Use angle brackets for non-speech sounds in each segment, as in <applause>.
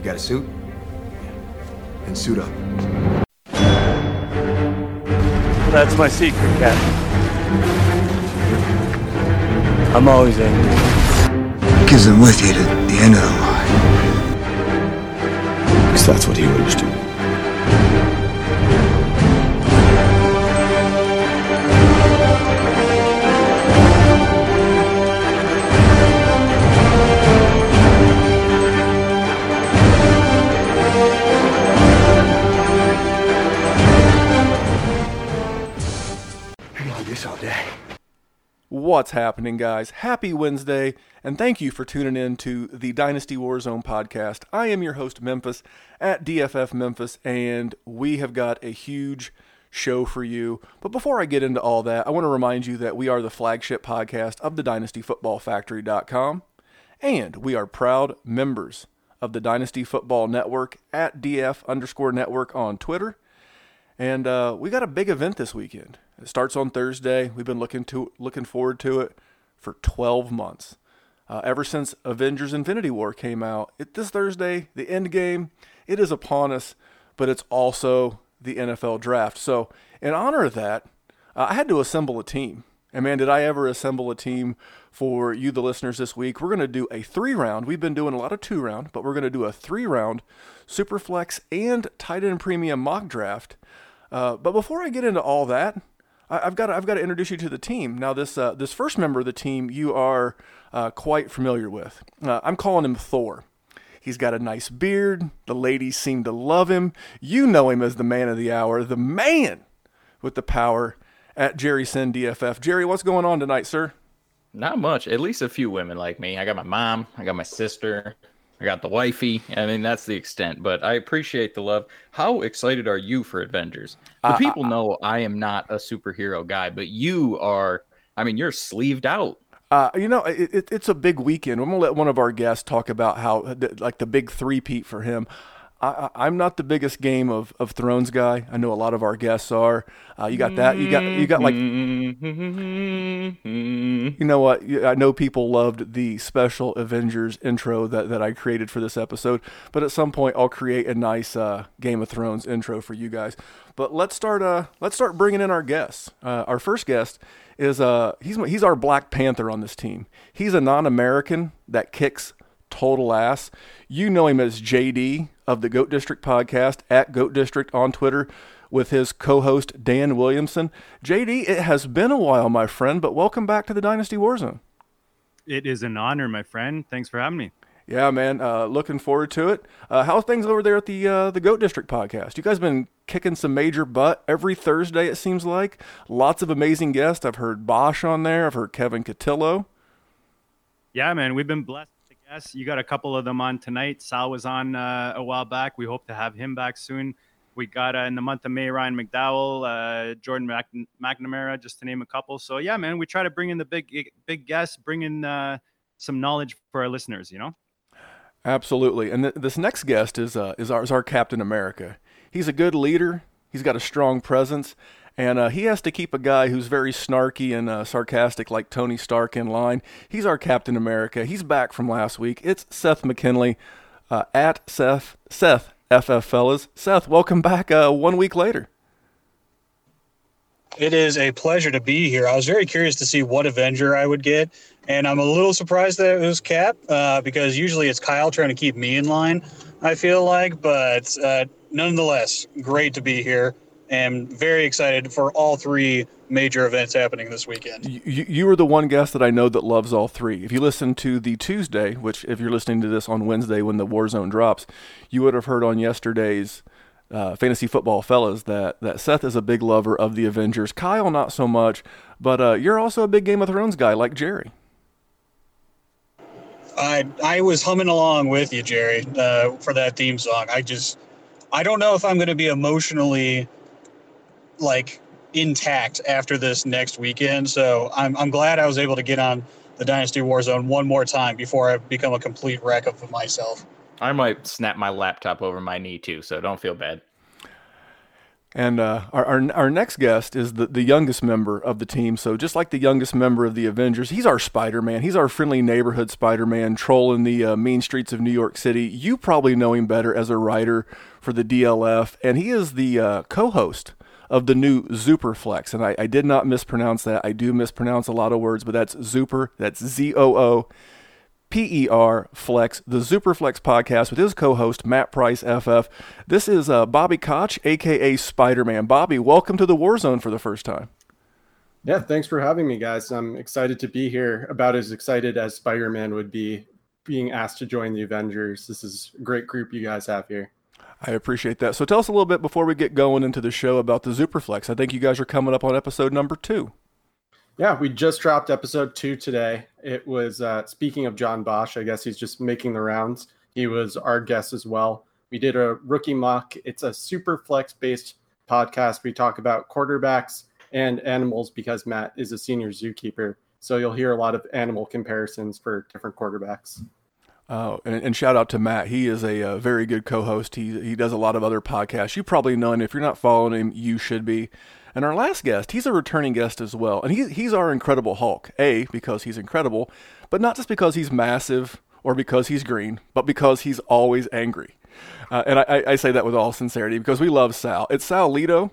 You got a suit? And suit up. That's my secret, Captain. I'm always angry. Gives them with you to the end of the line. Because that's what heroes do. What's happening, guys? Happy Wednesday, and thank you for tuning in to the Dynasty Warzone podcast. I am your host, Memphis, at DFF Memphis, and we have got a huge show for you. But before I get into all that, I want to remind you that we are the flagship podcast of the DynastyFootballFactory.com, and we are proud members of the Dynasty Football Network at DF underscore network on Twitter. And uh, we got a big event this weekend. It starts on Thursday. We've been looking to looking forward to it for 12 months. Uh, ever since Avengers Infinity War came out, it, this Thursday, the end game, it is upon us, but it's also the NFL draft. So, in honor of that, uh, I had to assemble a team. And man, did I ever assemble a team for you, the listeners, this week? We're going to do a three round. We've been doing a lot of two round, but we're going to do a three round Superflex and tight end premium mock draft. Uh, but before I get into all that, I, I've got to, I've got to introduce you to the team. Now, this uh, this first member of the team you are uh, quite familiar with. Uh, I'm calling him Thor. He's got a nice beard. The ladies seem to love him. You know him as the man of the hour, the man with the power at Jerry Sin DFF. Jerry, what's going on tonight, sir? Not much. At least a few women like me. I got my mom. I got my sister. I got the wifey. I mean, that's the extent. But I appreciate the love. How excited are you for Avengers? The Uh, people know I am not a superhero guy, but you are. I mean, you're sleeved out. Uh, you know, it, it, it's a big weekend. I'm gonna let one of our guests talk about how, like, the big three-peat for him. I, I'm not the biggest Game of, of Thrones guy. I know a lot of our guests are. Uh, you got that. You got you got like Mm-hmm. You know what? I know people loved the special Avengers intro that, that I created for this episode, but at some point I'll create a nice uh, Game of Thrones intro for you guys. But let's start. Uh, let's start bringing in our guests. Uh, our first guest is uh, he's he's our Black Panther on this team. He's a non-American that kicks total ass. You know him as JD of the Goat District podcast at Goat District on Twitter with his co-host Dan Williamson. JD, it has been a while, my friend, but welcome back to the Dynasty Warzone. It is an honor, my friend. Thanks for having me. Yeah, man, uh, looking forward to it. Uh, how's things over there at the uh, the Goat District podcast? You guys been kicking some major butt every Thursday. It seems like lots of amazing guests. I've heard Bosch on there. I've heard Kevin Cotillo. Yeah, man, we've been blessed guests. You got a couple of them on tonight. Sal was on uh, a while back. We hope to have him back soon. We got uh, in the month of May Ryan McDowell, uh, Jordan Mac- McNamara, just to name a couple. So yeah, man, we try to bring in the big big guests, bring in uh, some knowledge for our listeners. You know. Absolutely. And th- this next guest is uh, is our, is our Captain America. He's a good leader. He's got a strong presence, and uh, he has to keep a guy who's very snarky and uh, sarcastic like Tony Stark in line. He's our Captain America. He's back from last week. It's Seth McKinley uh, at Seth Seth FF fellas. Seth, welcome back. Uh, one week later. It is a pleasure to be here. I was very curious to see what Avenger I would get, and I'm a little surprised that it was Cap uh, because usually it's Kyle trying to keep me in line. I feel like, but uh, nonetheless, great to be here, and very excited for all three major events happening this weekend. You, you are the one guest that I know that loves all three. If you listen to the Tuesday, which if you're listening to this on Wednesday when the Warzone drops, you would have heard on yesterday's uh, fantasy football fellas that that Seth is a big lover of the Avengers. Kyle not so much, but uh, you're also a big Game of Thrones guy like Jerry. I I was humming along with you, Jerry, uh, for that theme song. I just I don't know if I'm going to be emotionally like intact after this next weekend. So I'm I'm glad I was able to get on the Dynasty Warzone one more time before I become a complete wreck of myself. I might snap my laptop over my knee too, so don't feel bad. And uh, our, our our next guest is the, the youngest member of the team. So just like the youngest member of the Avengers, he's our Spider Man. He's our friendly neighborhood Spider Man, trolling the uh, mean streets of New York City. You probably know him better as a writer for the DLF, and he is the uh, co-host of the new Zooperflex. And I, I did not mispronounce that. I do mispronounce a lot of words, but that's Super. That's Z O O PER Flex, the Zooperflex podcast with his co host, Matt Price FF. This is uh, Bobby Koch, aka Spider Man. Bobby, welcome to the Warzone for the first time. Yeah, thanks for having me, guys. I'm excited to be here, about as excited as Spider Man would be being asked to join the Avengers. This is a great group you guys have here. I appreciate that. So tell us a little bit before we get going into the show about the Zooperflex. I think you guys are coming up on episode number two. Yeah, we just dropped episode two today. It was uh, speaking of John Bosch. I guess he's just making the rounds. He was our guest as well. We did a rookie mock. It's a super flex based podcast. We talk about quarterbacks and animals because Matt is a senior zookeeper. So you'll hear a lot of animal comparisons for different quarterbacks. Oh, and, and, shout out to Matt. He is a, a, very good co-host. He he does a lot of other podcasts. You probably know him. If you're not following him, you should be. And our last guest, he's a returning guest as well. And he, he's our Incredible Hulk. A, because he's incredible, but not just because he's massive or because he's green, but because he's always angry. Uh, and I, I, say that with all sincerity because we love Sal. It's Sal Leto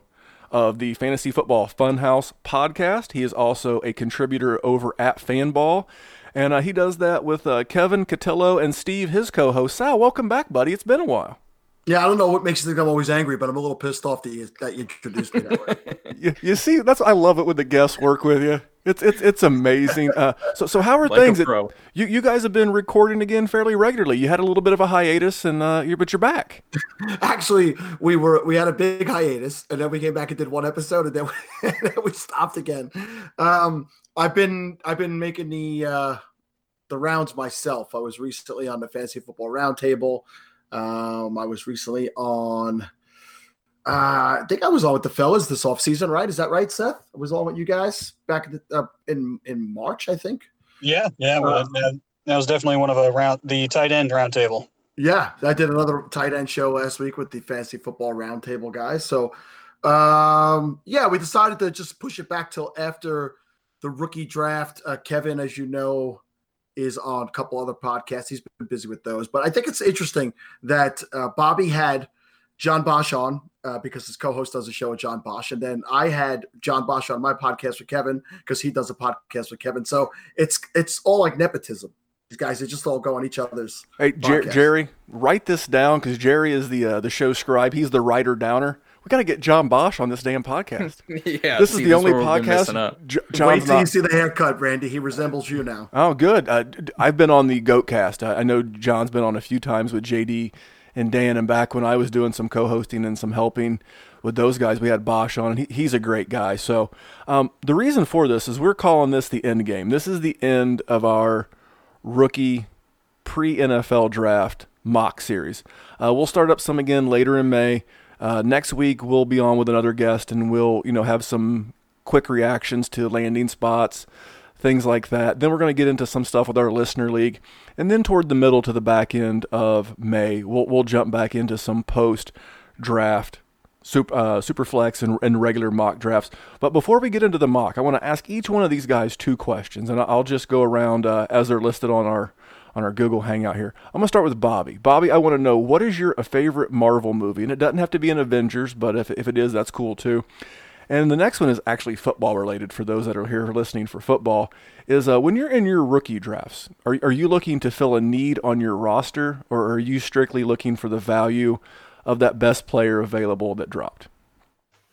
of the Fantasy Football Funhouse podcast. He is also a contributor over at Fanball. And uh, he does that with uh, Kevin Cotillo and Steve, his co host. Sal, welcome back, buddy. It's been a while. Yeah, I don't know what makes you think I'm always angry, but I'm a little pissed off that you, that you introduced me that way. <laughs> you, you, see, that's I love it when the guests work with you. It's it's it's amazing. Uh, so so how are like things? It, you you guys have been recording again fairly regularly. You had a little bit of a hiatus, and uh, you're but you're back. <laughs> Actually, we were we had a big hiatus, and then we came back and did one episode, and then we, <laughs> and then we stopped again. Um, I've been I've been making the uh, the rounds myself. I was recently on the fantasy football roundtable. Um, I was recently on. Uh, I think I was on with the fellas this off season, right? Is that right, Seth? I was on with you guys back in the, uh, in, in March, I think. Yeah, yeah, well, that, that was definitely one of a round the tight end roundtable. Yeah, I did another tight end show last week with the fantasy football roundtable guys. So, um, yeah, we decided to just push it back till after the rookie draft. Uh, Kevin, as you know, is on a couple other podcasts. He's been busy with those, but I think it's interesting that uh, Bobby had John Bosch on uh, because his co-host does a show with John Bosch, and then I had John Bosch on my podcast with Kevin because he does a podcast with Kevin. So it's it's all like nepotism. These guys they just all go on each other's. Hey, Jer- Jerry, write this down because Jerry is the uh, the show scribe. He's the writer downer we got to get John Bosch on this damn podcast. <laughs> yeah, this is the only podcast. J- Wait till not... you see the haircut, Randy. He resembles you now. Oh, good. Uh, I've been on the Goatcast. I, I know John's been on a few times with JD and Dan, and back when I was doing some co-hosting and some helping with those guys, we had Bosch on, and he, he's a great guy. So um, the reason for this is we're calling this the end game. This is the end of our rookie pre NFL draft mock series. Uh, we'll start up some again later in May. Uh, next week we'll be on with another guest and we'll you know have some quick reactions to landing spots, things like that. Then we're going to get into some stuff with our listener league, and then toward the middle to the back end of May, we'll we'll jump back into some post draft. Super, uh, super flex and, and regular mock drafts. But before we get into the mock, I want to ask each one of these guys two questions, and I'll just go around uh, as they're listed on our on our Google Hangout here. I'm gonna start with Bobby. Bobby, I want to know what is your favorite Marvel movie, and it doesn't have to be an Avengers, but if if it is, that's cool too. And the next one is actually football related for those that are here listening for football. Is uh, when you're in your rookie drafts, are, are you looking to fill a need on your roster, or are you strictly looking for the value of that best player available that dropped?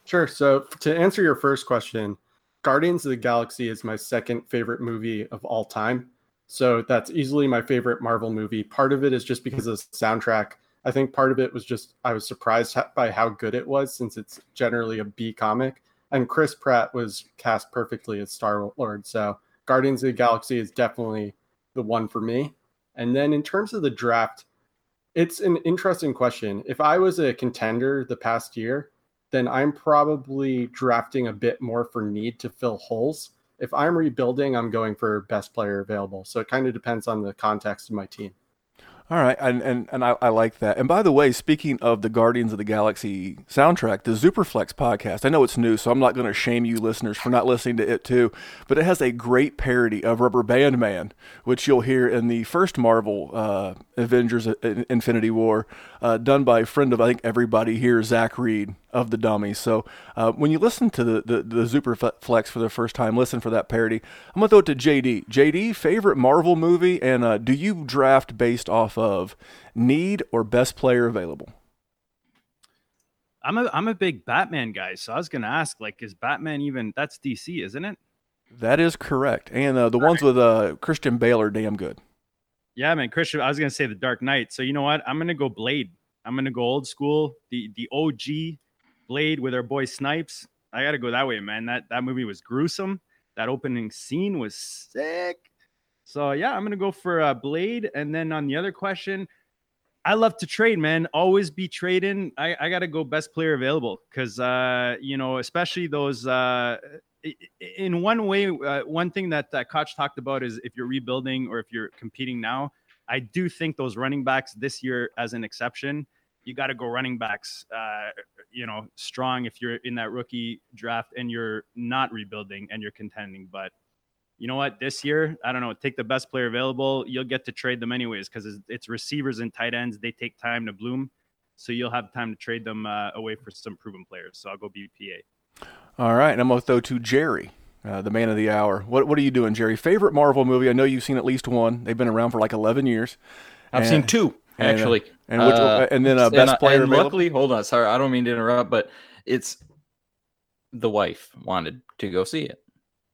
Sure. So to answer your first question, Guardians of the Galaxy is my second favorite movie of all time. So that's easily my favorite Marvel movie. Part of it is just because of the soundtrack. I think part of it was just I was surprised by how good it was since it's generally a B comic. And Chris Pratt was cast perfectly as Star Lord. So Guardians of the Galaxy is definitely the one for me. And then in terms of the draft, it's an interesting question. If I was a contender the past year, then I'm probably drafting a bit more for need to fill holes if I'm rebuilding, I'm going for best player available. So it kind of depends on the context of my team. All right, and and, and I, I like that. And by the way, speaking of the Guardians of the Galaxy soundtrack, the Zooperflex podcast, I know it's new, so I'm not going to shame you listeners for not listening to it too, but it has a great parody of Rubber Band Man, which you'll hear in the first Marvel uh, Avengers uh, Infinity War, uh, done by a friend of I think everybody here, Zach Reed of the Dummies. So uh, when you listen to the, the the Zooperflex for the first time, listen for that parody. I'm gonna throw it to JD. JD, favorite Marvel movie, and uh, do you draft based off of need or best player available? I'm a I'm a big Batman guy, so I was gonna ask, like, is Batman even that's DC, isn't it? That is correct, and uh, the ones with uh, Christian Bale are damn good. Yeah, man, Christian. I was gonna say the Dark Knight. So you know what? I'm gonna go Blade. I'm gonna go old school, the the OG Blade with our boy Snipes. I gotta go that way, man. That that movie was gruesome. That opening scene was sick. So yeah, I'm gonna go for uh, Blade. And then on the other question, I love to trade, man. Always be trading. I, I gotta go best player available because uh, you know, especially those. Uh, in one way, uh, one thing that that Koch talked about is if you're rebuilding or if you're competing now, I do think those running backs this year, as an exception, you got to go running backs, uh, you know, strong if you're in that rookie draft and you're not rebuilding and you're contending. But you know what? This year, I don't know. Take the best player available. You'll get to trade them anyways because it's, it's, receivers and tight ends. They take time to bloom, so you'll have time to trade them uh, away for some proven players. So I'll go BPA. All right, and I'm gonna throw to Jerry. Uh, the man of the hour. What what are you doing, Jerry? Favorite Marvel movie? I know you've seen at least one. They've been around for like 11 years. I've and, seen two actually. And, and, which, uh, and then uh, best and, player. And luckily, hold on, sorry, I don't mean to interrupt, but it's the wife wanted to go see it.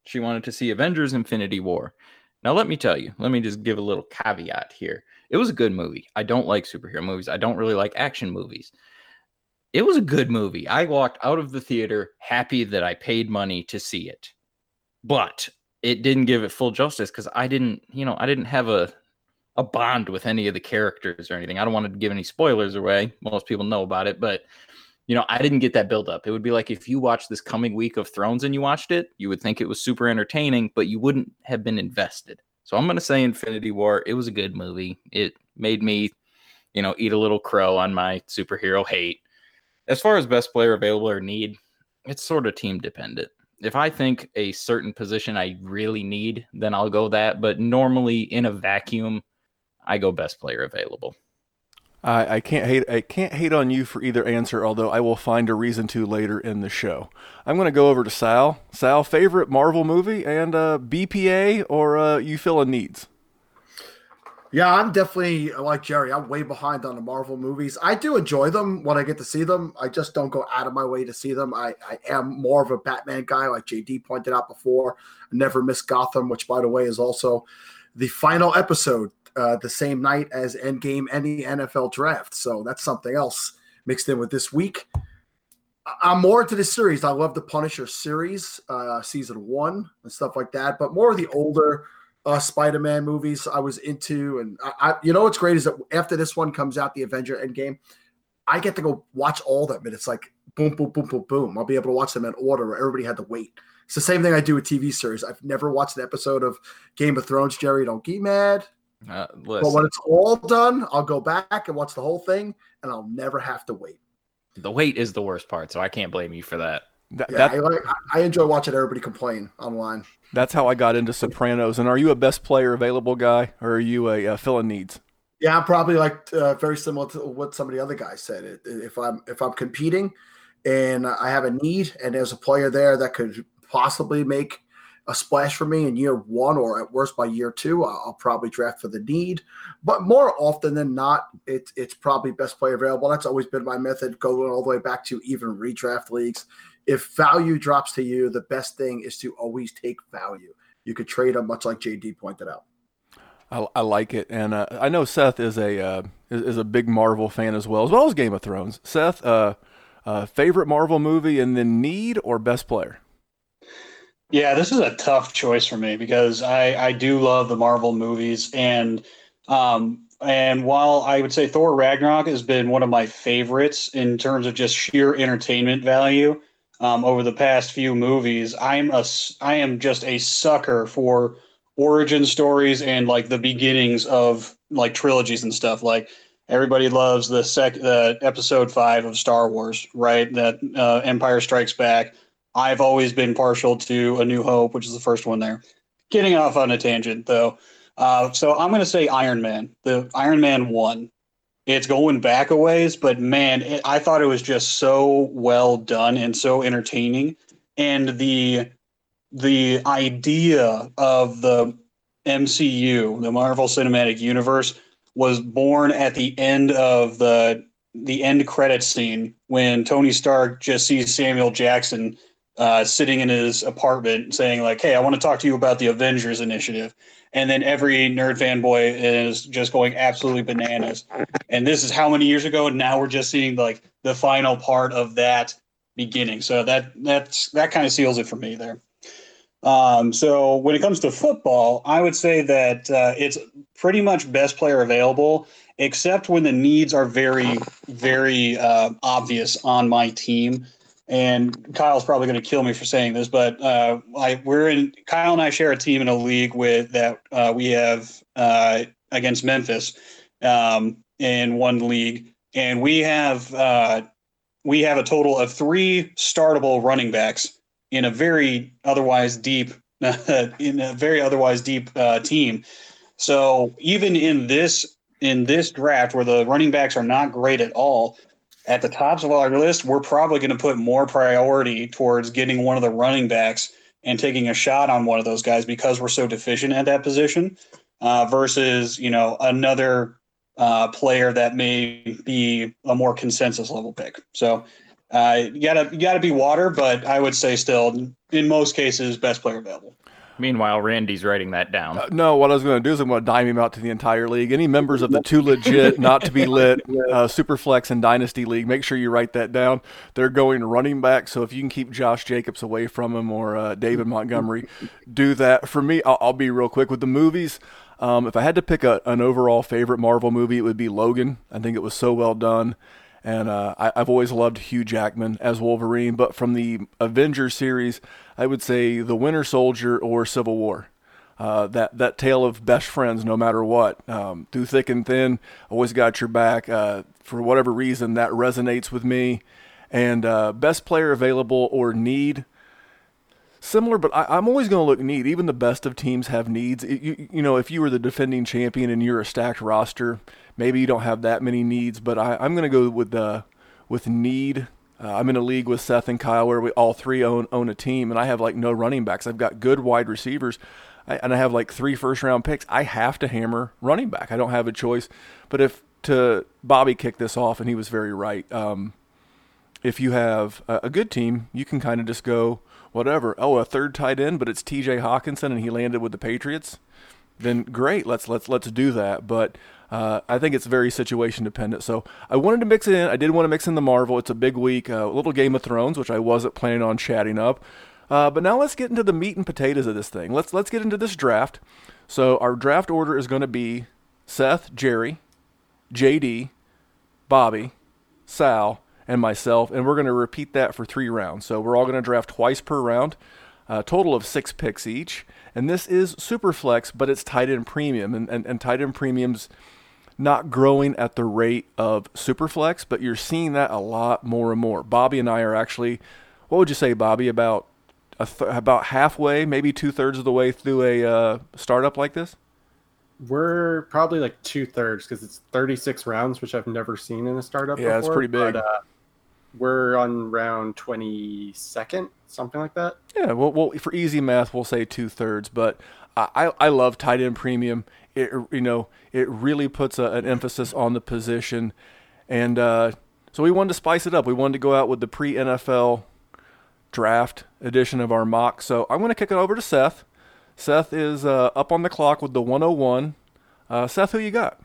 She wanted to see Avengers: Infinity War. Now, let me tell you. Let me just give a little caveat here. It was a good movie. I don't like superhero movies. I don't really like action movies. It was a good movie. I walked out of the theater happy that I paid money to see it. But it didn't give it full justice because I didn't, you know, I didn't have a a bond with any of the characters or anything. I don't want to give any spoilers away. Most people know about it, but you know, I didn't get that build up. It would be like if you watched this coming week of Thrones and you watched it, you would think it was super entertaining, but you wouldn't have been invested. So I'm going to say Infinity War, it was a good movie. It made me, you know, eat a little crow on my superhero hate. As far as best player available or need, it's sort of team dependent. If I think a certain position I really need, then I'll go that. But normally in a vacuum, I go best player available. I, I can't hate I can't hate on you for either answer, although I will find a reason to later in the show. I'm going to go over to Sal. Sal, favorite Marvel movie and uh, BPA or uh, you feeling needs? Yeah, I'm definitely like Jerry. I'm way behind on the Marvel movies. I do enjoy them when I get to see them. I just don't go out of my way to see them. I, I am more of a Batman guy, like JD pointed out before. I never miss Gotham, which, by the way, is also the final episode uh, the same night as Endgame and the NFL draft. So that's something else mixed in with this week. I'm more into the series. I love the Punisher series, uh, season one and stuff like that, but more of the older uh, Spider-Man movies I was into. And I, I, you know what's great is that after this one comes out, the Avenger Endgame, I get to go watch all of them. And it's like boom, boom, boom, boom, boom. I'll be able to watch them in order. Where Everybody had to wait. It's the same thing I do with TV series. I've never watched an episode of Game of Thrones. Jerry, don't get mad. Uh, but when it's all done, I'll go back and watch the whole thing, and I'll never have to wait. The wait is the worst part, so I can't blame you for that. That, yeah, I, like, I enjoy watching everybody complain online. That's how I got into Sopranos. And are you a best player available guy, or are you a, a fill needs? Yeah, I'm probably like uh, very similar to what some of the other guys said. If I'm if I'm competing and I have a need, and there's a player there that could possibly make a splash for me in year one or at worst by year two. I'll probably draft for the need. But more often than not, it's it's probably best player available. That's always been my method, going all the way back to even redraft leagues. If value drops to you, the best thing is to always take value. You could trade them, much like JD pointed out. I, I like it, and uh, I know Seth is a uh, is, is, a big Marvel fan as well, as well as Game of Thrones. Seth, uh, uh favorite Marvel movie, and then need or best player? Yeah, this is a tough choice for me because I, I do love the Marvel movies and um and while I would say Thor Ragnarok has been one of my favorites in terms of just sheer entertainment value um, over the past few movies, I'm a I am just a sucker for origin stories and like the beginnings of like trilogies and stuff. Like everybody loves the sec the episode five of Star Wars, right? That uh, Empire Strikes Back. I've always been partial to A New Hope, which is the first one there. Getting off on a tangent though. Uh, so I'm going to say Iron Man, the Iron Man one. It's going back a ways, but man, it, I thought it was just so well done and so entertaining, and the the idea of the MCU, the Marvel Cinematic Universe, was born at the end of the the end credit scene when Tony Stark just sees Samuel Jackson uh, sitting in his apartment saying like, "Hey, I want to talk to you about the Avengers Initiative," and then every nerd fanboy is just going absolutely bananas. And this is how many years ago? And now we're just seeing like the final part of that beginning. So that that's that kind of seals it for me there. Um, so when it comes to football, I would say that uh, it's pretty much best player available, except when the needs are very, very uh, obvious on my team. And Kyle's probably going to kill me for saying this, but uh, I, we're in. Kyle and I share a team in a league with that uh, we have uh, against Memphis um, in one league, and we have uh, we have a total of three startable running backs in a very otherwise deep <laughs> in a very otherwise deep uh, team. So even in this in this draft where the running backs are not great at all, at the tops of our list, we're probably going to put more priority towards getting one of the running backs and taking a shot on one of those guys because we're so deficient at that position uh, versus you know another uh, player that may be a more consensus level pick. So uh, you gotta you gotta be water, but I would say still in most cases best player available. Meanwhile, Randy's writing that down. Uh, no, what I was going to do is I'm going to dime him out to the entire league. Any members of the Too Legit, Not to Be Lit, <laughs> uh, Superflex, and Dynasty League, make sure you write that down. They're going running back, so if you can keep Josh Jacobs away from him or uh, David Montgomery, do that. For me, I'll, I'll be real quick with the movies. Um, if I had to pick a, an overall favorite Marvel movie, it would be Logan. I think it was so well done. And uh, I, have always loved Hugh Jackman as Wolverine. But from the Avengers series, I would say The Winter Soldier or Civil War. Uh, that that tale of best friends, no matter what, um, through thick and thin, always got your back. Uh, for whatever reason, that resonates with me. And uh, best player available or need, similar, but I, am always going to look need. Even the best of teams have needs. It, you, you know, if you were the defending champion and you're a stacked roster, maybe you don't have that many needs. But I, am going to go with the with need uh, I'm in a league with Seth and Kyle where we all three own own a team, and I have like no running backs. I've got good wide receivers, I, and I have like three first round picks. I have to hammer running back. I don't have a choice. But if to Bobby kicked this off, and he was very right. Um, if you have a, a good team, you can kind of just go whatever. Oh, a third tight end, but it's T.J. Hockenson, and he landed with the Patriots. Then great, let's let's let's do that. But uh, I think it's very situation dependent. So I wanted to mix it in. I did want to mix in the Marvel. It's a big week, uh, a little Game of Thrones, which I wasn't planning on chatting up. Uh, but now let's get into the meat and potatoes of this thing. Let's let's get into this draft. So our draft order is going to be Seth, Jerry, JD, Bobby, Sal, and myself, and we're going to repeat that for three rounds. So we're all going to draft twice per round, a total of six picks each. And this is super flex, but it's tight end premium, and, and, and tight end premiums not growing at the rate of Superflex, but you're seeing that a lot more and more. Bobby and I are actually, what would you say, Bobby, about th- about halfway, maybe two thirds of the way through a uh, startup like this? We're probably like two thirds because it's 36 rounds, which I've never seen in a startup. Yeah, before, it's pretty big. But, uh, we're on round 22nd, something like that. Yeah, well, well for easy math, we'll say two thirds, but I, I love tight end premium it you know it really puts a, an emphasis on the position, and uh, so we wanted to spice it up. We wanted to go out with the pre NFL draft edition of our mock. So I'm going to kick it over to Seth. Seth is uh, up on the clock with the 101. Uh, Seth, who you got?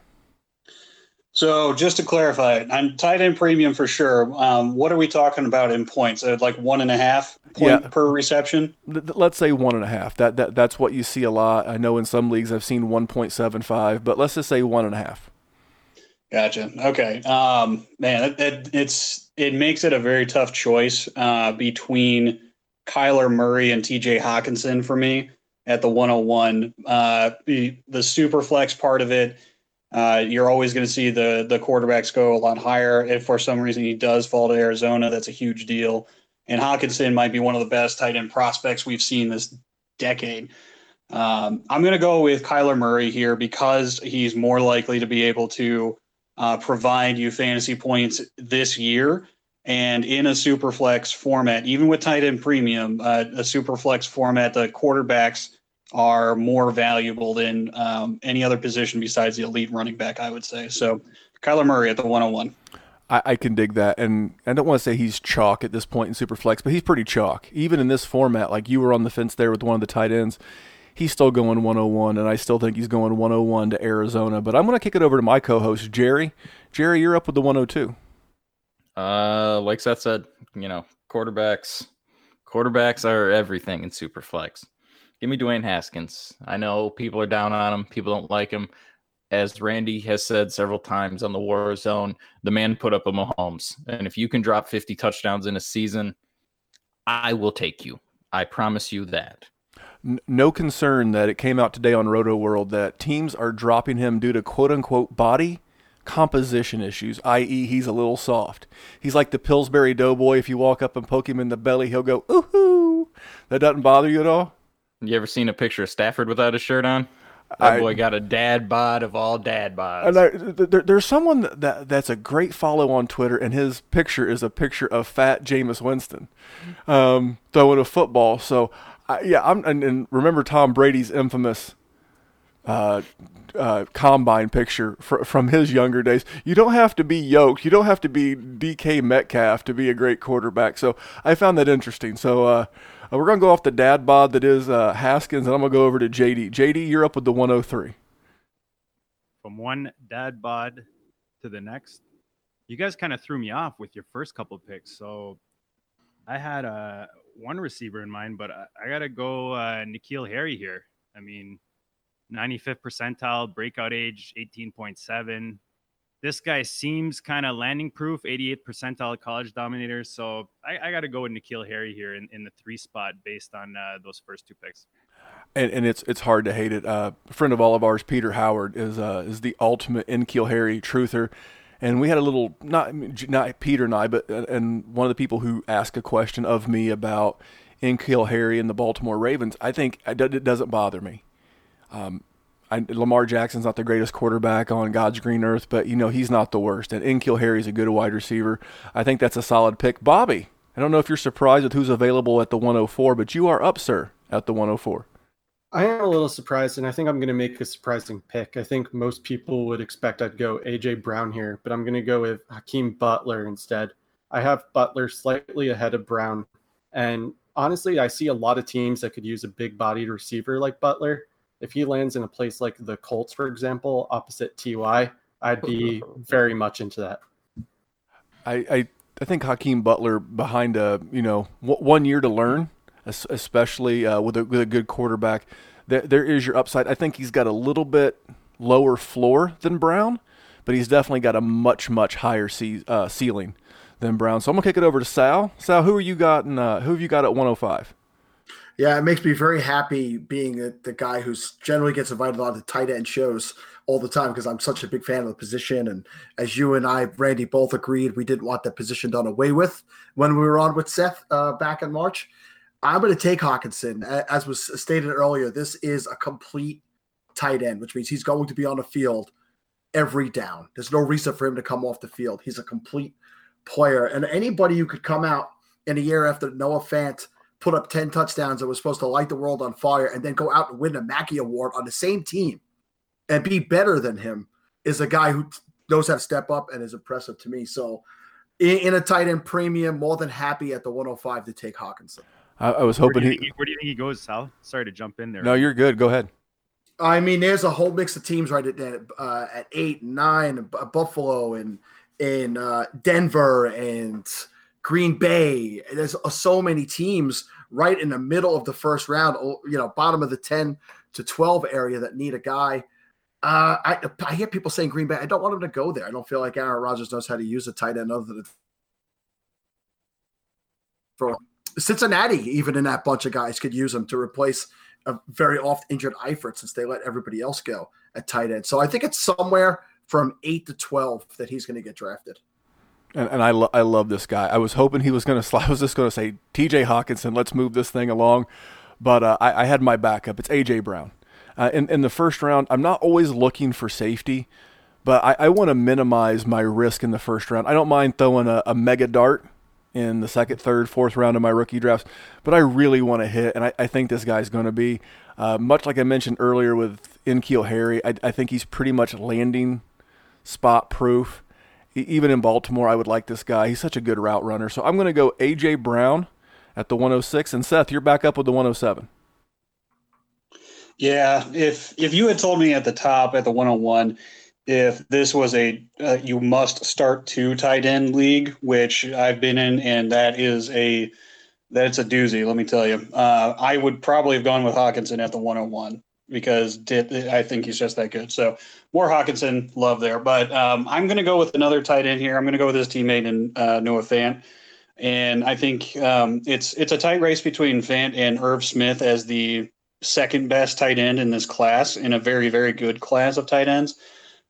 So just to clarify, I'm tight end premium for sure. Um, what are we talking about in points? Uh, like one and a half point yeah. per reception? Let's say one and a half. That, that that's what you see a lot. I know in some leagues I've seen 1.75, but let's just say one and a half. Gotcha. Okay. Um, man, it, it, it's it makes it a very tough choice uh, between Kyler Murray and T.J. Hockenson for me at the 101. Uh, the, the super flex part of it Uh, you're always going to see the the quarterbacks go a lot higher. If for some reason he does fall to Arizona, that's a huge deal. And Hockenson might be one of the best tight end prospects we've seen this decade. Um, I'm going to go with Kyler Murray here because he's more likely to be able to uh, provide you fantasy points this year and in a super flex format, even with tight end premium, uh, a super flex format, the quarterbacks are more valuable than um, any other position besides the elite running back, I would say. So Kyler Murray at the 101. I, I can dig that, and I don't want to say he's chalk at this point in Superflex, but he's pretty chalk. Even in this format, like you were on the fence there with one of the tight ends, he's still going 101, and I still think he's going 101 to Arizona. But I'm going to kick it over to my co-host Jerry. Jerry, you're up with the 102. Uh, like Seth said, you know, quarterbacks, quarterbacks are everything in Superflex. Give me Dwayne Haskins. I know people are down on him. People don't like him. As Randy has said several times on the War Zone, the man put up a Mahomes. And if you can drop 50 touchdowns in a season, I will take you. I promise you that. No concern that it came out today on Rotoworld that teams are dropping him due to quote unquote body composition issues, i.e., he's a little soft. He's like the Pillsbury Doughboy. If you walk up and poke him in the belly, he'll go, ooh. That doesn't bother you at all? You ever seen a picture of Stafford without his shirt on? That I, boy got a dad bod of all dad bods. And I, there, there's someone that, that, that's a great follow on Twitter, and his picture is a picture of fat Jameis Winston um, throwing a football. So, I, yeah, I'm and, and, remember Tom Brady's infamous uh, uh, combine picture fr- from his younger days. You don't have to be yoked. You don't have to be DK Metcalf to be a great quarterback. So I found that interesting. So uh, uh, we're going to go off the dad bod that is uh, Haskins, and I'm going to go over to JD. JD, you're up with the 103. From one dad bod to the next, you guys kind of threw me off with your first couple picks. So I had uh, one receiver in mind, but I, I got to go uh, N'Keal Harry here. I mean, 95th percentile, breakout age 18.7, this guy seems kind of landing proof, 88th percentile college dominator. So I, I got to go with N'Keal Harry here in, in the three spot based on uh, those first two picks. And, and it's it's hard to hate it. Uh, a friend of all of ours, Peter Howard, is uh, is the ultimate N'Keal Harry truther. And we had a little not not Peter and I, but uh, and one of the people who asked a question of me about N'Keal Harry and the Baltimore Ravens. I think it doesn't bother me. Um, I, Lamar Jackson's not the greatest quarterback on God's green earth, but you know he's not the worst. And N'Keal Harry's a good wide receiver. I think that's a solid pick. Bobby, I don't know if you're surprised with who's available at the 104, but you are up, sir, at the 104. I am a little surprised, and I think I'm going to make a surprising pick. I think most people would expect I'd go AJ Brown here, but I'm going to go with Hakeem Butler instead. I have Butler slightly ahead of Brown, and honestly, I see a lot of teams that could use a big-bodied receiver like Butler if he lands in a place like the Colts, for example, opposite Ty, I'd be <laughs> very much into that. I, I, I think Hakeem Butler behind a you know one year to learn, especially uh, with a with a good quarterback. There, there is your upside. I think he's got a little bit lower floor than Brown, but he's definitely got a much much higher ce- uh, ceiling than Brown. So I'm gonna kick it over to Sal. Sal, who are you got? And uh, who have you got at 105? Yeah, it makes me very happy being the guy who's generally gets invited on the tight end shows all the time because I'm such a big fan of the position. And as you and I, Randy, both agreed, we didn't want that position done away with when we were on with Seth uh, back in March. I'm going to take Hockenson. As was stated earlier, this is a complete tight end, which means he's going to be on the field every down. There's no reason for him to come off the field. He's a complete player. And anybody who could come out in a year after Noah Fant put up 10 touchdowns and was supposed to light the world on fire and then go out and win a Mackey Award on the same team and be better than him is a guy who knows how to step up and is impressive to me. So, in, in a tight end premium, more than happy at the 105 to take Hockenson. I, I was hoping where he. Where do you think he goes, Sal? Sorry to jump in there. No, you're good. Go ahead. I mean, there's a whole mix of teams right at uh, at eight, nine, Buffalo and in uh, Denver and Green Bay. There's uh, so many teams right in the middle of the first round, you know, bottom of the 10 to 12 area that need a guy. Uh, I, I hear people saying Green Bay. I don't want him to go there. I don't feel like Aaron Rodgers knows how to use a tight end other than for Cincinnati. Even in that bunch of guys, could use him to replace a very oft injured Eifert since they let everybody else go at tight end. So I think it's somewhere from eight to 12 that he's going to get drafted. And, and I, lo- I love this guy. I was hoping he was going <laughs> to, I was just going to say, TJ Hockenson, let's move this thing along. But uh, I, I had my backup. It's A.J. Brown. Uh, in, in the first round, I'm not always looking for safety, but I, I want to minimize my risk in the first round. I don't mind throwing a, a mega dart in the second, third, fourth round of my rookie drafts, but I really want to hit, and I, I think this guy's going to be, uh, much like I mentioned earlier with N'Keal Harry, I, I think he's pretty much landing spot proof. Even in Baltimore, I would like this guy. He's such a good route runner. So I'm going to go A.J. Brown at the 106. And Seth, you're back up with the 107. Yeah, if if you had told me at the top at the 101 if this was a uh, you must start two tight end league, which I've been in, and that is a that's a doozy. Let me tell you, uh, I would probably have gone with Hockenson at the 101 because I think he's just that good. So more Hockenson love there, but um, I'm going to go with another tight end here. I'm going to go with his teammate and uh, Noah Fant. And I think um, it's it's a tight race between Fant and Irv Smith as the second best tight end in this class in a very very good class of tight ends.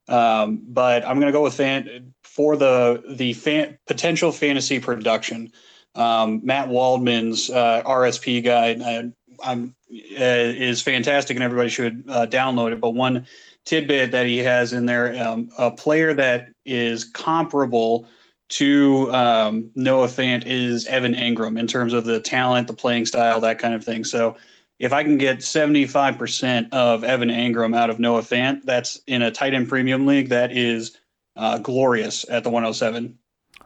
Um, but I'm going to go with Fant for the the fan, potential fantasy production. Um, Matt Waldman's uh, RSP guide uh, I'm, uh, is fantastic, and everybody should uh, download it. But one tidbit that he has in there, um, a player that is comparable to um, Noah Fant is Evan Engram in terms of the talent, the playing style, that kind of thing. So if I can get 75% of Evan Engram out of Noah Fant, that's in a tight end premium league. That is uh, glorious at the 107.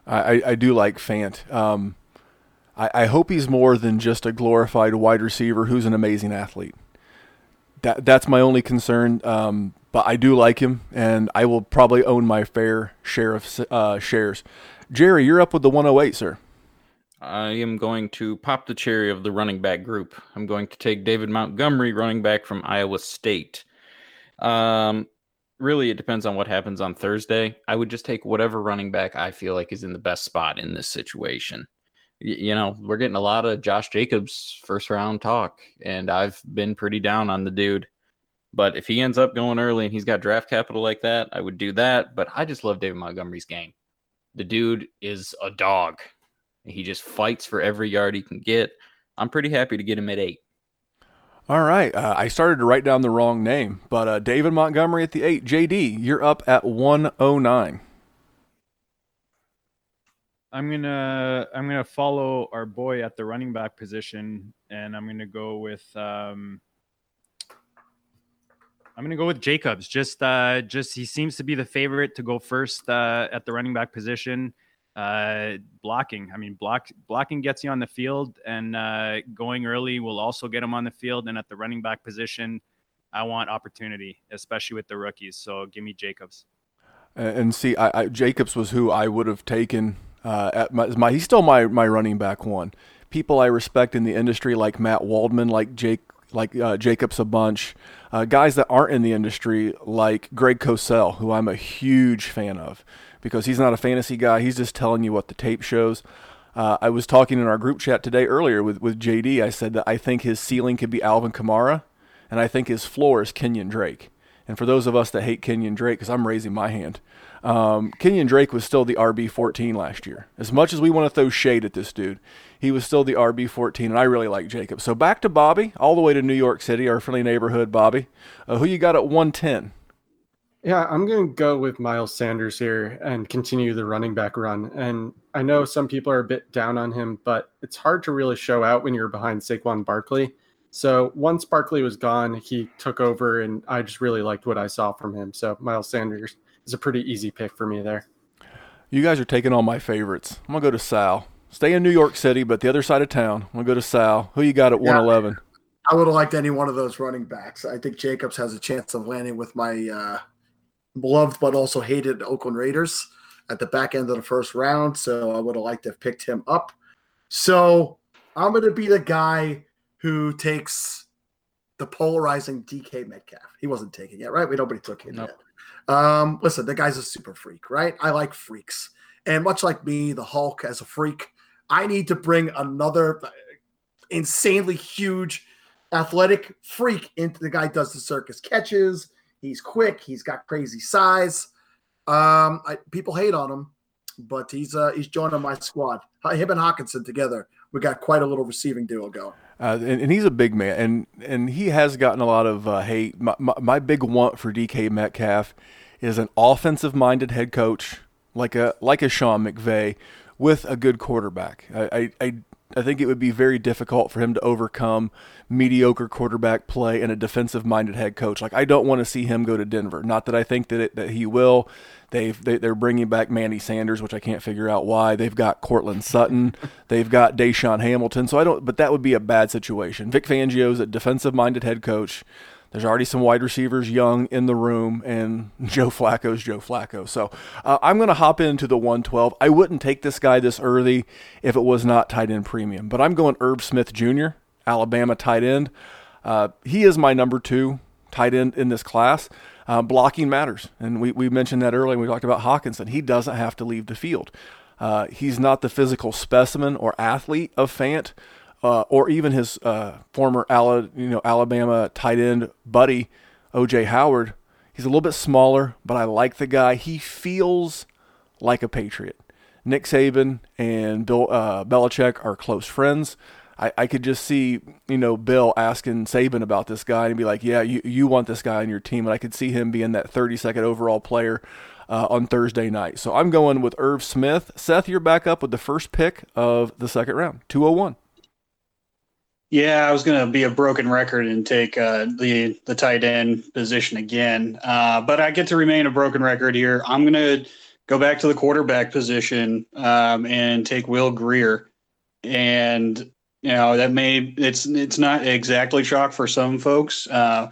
I, I do like Fant. Um, I, I hope he's more than just a glorified wide receiver who's an amazing athlete. That that's my only concern. Um, but I do like him, and I will probably own my fair share of uh, shares. Jerry, you're up with the 108, sir. I am going to pop the cherry of the running back group. I'm going to take David Montgomery, running back from Iowa State. Um, really, it depends on what happens on Thursday. I would just take whatever running back I feel like is in the best spot in this situation. you know, we're getting a lot of Josh Jacobs first round talk, and I've been pretty down on the dude. But if he ends up going early and he's got draft capital like that, I would do that. But I just love David Montgomery's game. The dude is a dog. He just fights for every yard he can get. I'm pretty happy to get him at eight. All right. Uh, I started to write down the wrong name, but uh, David Montgomery at the eight. JD, you're up at 109. I'm gonna I'm gonna follow our boy at the running back position, and I'm gonna go with um, I'm gonna go with Jacobs. Just uh, just he seems to be the favorite to go first uh, at the running back position. Uh, blocking. I mean, block blocking gets you on the field, and uh, going early will also get him on the field. And at the running back position, I want opportunity, especially with the rookies. So give me Jacobs. And see, I, I, Jacobs was who I would have taken uh, at my, my. He's still my my running back one. People I respect in the industry like Matt Waldman, like Jake, like uh, Jacobs a bunch. Uh, guys that aren't in the industry like Greg Cosell, who I'm a huge fan of because he's not a fantasy guy. He's just telling you what the tape shows. Uh, I was talking in our group chat today earlier with, with JD. I said that I think his ceiling could be Alvin Kamara, and I think his floor is Kenyan Drake. And for those of us that hate Kenyan Drake, because I'm raising my hand, um, Kenyan Drake was still the RB 14 last year. As much as we want to throw shade at this dude, he was still the RB 14, and I really like Jacob. So back to Bobby, all the way to New York City, our friendly neighborhood, Bobby. Uh, who you got at 110? Yeah, I'm going to go with Miles Sanders here and continue the running back run. And I know some people are a bit down on him, but it's hard to really show out when you're behind Saquon Barkley. So once Barkley was gone, he took over, and I just really liked what I saw from him. So Miles Sanders is a pretty easy pick for me there. You guys are taking all my favorites. I'm going to go to Sal. Stay in New York City, but the other side of town. I'm going to go to Sal. Who you got at 111? I would have liked any one of those running backs. I think Jacobs has a chance of landing with my uh, loved but also hated Oakland Raiders at the back end of the first round. So I would have liked to have picked him up. So I'm going to be the guy who takes the polarizing DK Metcalf. He wasn't taking it, right? We nobody took him nope. yet. Um, listen, the guy's a super freak, right? I like freaks. And much like me, the Hulk as a freak, I need to bring another insanely huge athletic freak into the guy does the circus catches He's quick. He's got crazy size. Um, I, people hate on him, but he's uh, he's joining my squad. Him and Hockenson together, we got quite a little receiving duo going. Uh, and, and, he's a big man, and and he has gotten a lot of uh, hate. My, my, my, big want for DK Metcalf is an offensive-minded head coach, like a like a Sean McVay, with a good quarterback. I, I, I think it would be very difficult for him to overcome mediocre quarterback play and a defensive minded head coach. Like I don't want to see him go to Denver. Not that I think that it, that he will. They've they, they're bringing back Manny Sanders, which I can't figure out why. They've got Courtland Sutton. <laughs> They've got DaeSean Hamilton. So I don't. But that would be a bad situation. Vic Fangio's a defensive minded head coach. There's already some wide receivers young in the room, and <laughs> Joe Flacco's Joe Flacco. So uh, I'm going to hop into the 112. I wouldn't take this guy this early if it was not tight end premium, but I'm going Irv Smith Jr., Alabama tight end. Uh, he is my number two tight end in this class. Uh, blocking matters, and we, we mentioned that earlier. We talked about Hockenson. He doesn't have to leave the field. Uh, he's not the physical specimen or athlete of Fant, uh, or even his uh, former Ala, you know Alabama tight end buddy OJ Howard. He's a little bit smaller, but I like the guy. He feels like a Patriot. Nick Saban and Bill uh, Belichick are close friends. I, I could just see, you know, Bill asking Saban about this guy and be like, yeah, you, you want this guy on your team. And I could see him being that 32nd overall player uh, on Thursday night. So I'm going with Irv Smith. Seth, you're back up with the first pick of the second round, 201. Yeah, I was going to be a broken record and take uh, the the tight end position again, uh, but I get to remain a broken record here. I'm going to go back to the quarterback position um, and take Will Grier, and you know that may it's it's not exactly chalk for some folks, uh,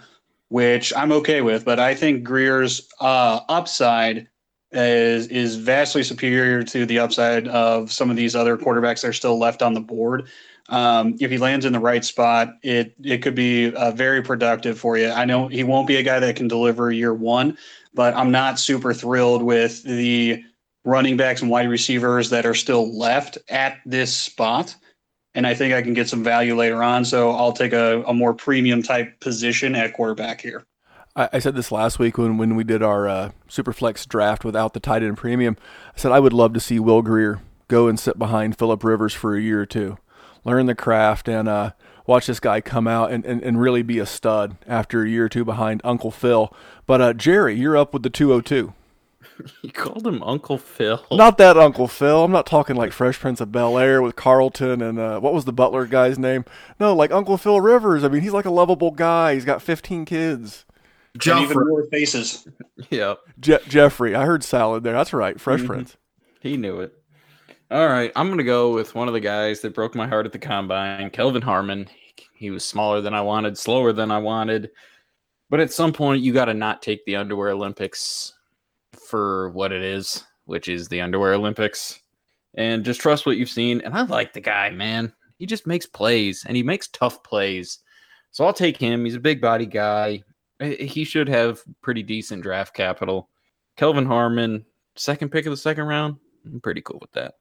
which I'm okay with, but I think Grier's uh, upside is is vastly superior to the upside of some of these other quarterbacks that are still left on the board um, if he lands in the right spot, it it could be uh, very productive for you. I know he won't be a guy that can deliver year one, but I'm not super thrilled with the running backs and wide receivers that are still left at this spot. And I think I can get some value later on. So I'll take a, a more premium type position at quarterback here. I, said this last week when, when we did our uh, Superflex draft without the tight end premium. I said I would love to see Will Grier go and sit behind Philip Rivers for a year or two learn the craft, and uh, watch this guy come out and, and, and really be a stud after a year or two behind Uncle Phil. But uh, Jerry, you're up with the 202. You <laughs> called him Uncle Phil. Not that Uncle Phil. I'm not talking like Fresh Prince of Bel Air with Carlton and uh, what was the Butler guy's name? No, like Uncle Phil Rivers. I mean, he's like a lovable guy. He's got 15 kids. Jeffrey. And even more faces. <laughs> yeah. Je- Jeffrey. I heard salad there. That's right. Fresh mm-hmm. Prince. He knew it. All right, I'm gonna go with one of the guys that broke my heart at the combine, Kelvin Harmon. He was smaller than I wanted, slower than I wanted, but at some point you got to not take the underwear Olympics for what it is, which is the underwear Olympics, and just trust what you've seen. And I like the guy, man. He just makes plays, and he makes tough plays. So I'll take him. He's a big body guy. He should have pretty decent draft capital. Kelvin Harmon, second pick of the second round. I'm pretty cool with that.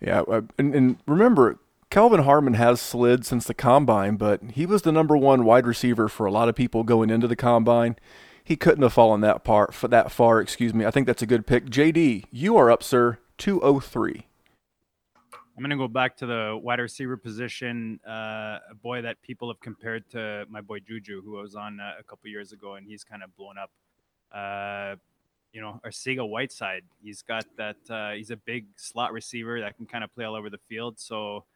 Yeah, uh, and, and remember, Kelvin Harmon has slid since the combine, but he was the number one wide receiver for a lot of people going into the combine. He couldn't have fallen that part for that far. Excuse me. I think that's a good pick. JD, you are up, sir. Two oh three. I'm going to go back to the wide receiver position. Uh, a boy that people have compared to my boy Juju, who I was on uh, a couple years ago, and he's kind of blown up. Uh, you know, Arcega Whiteside. He's got that. Uh, he's a big slot receiver that can kind of play all over the field. So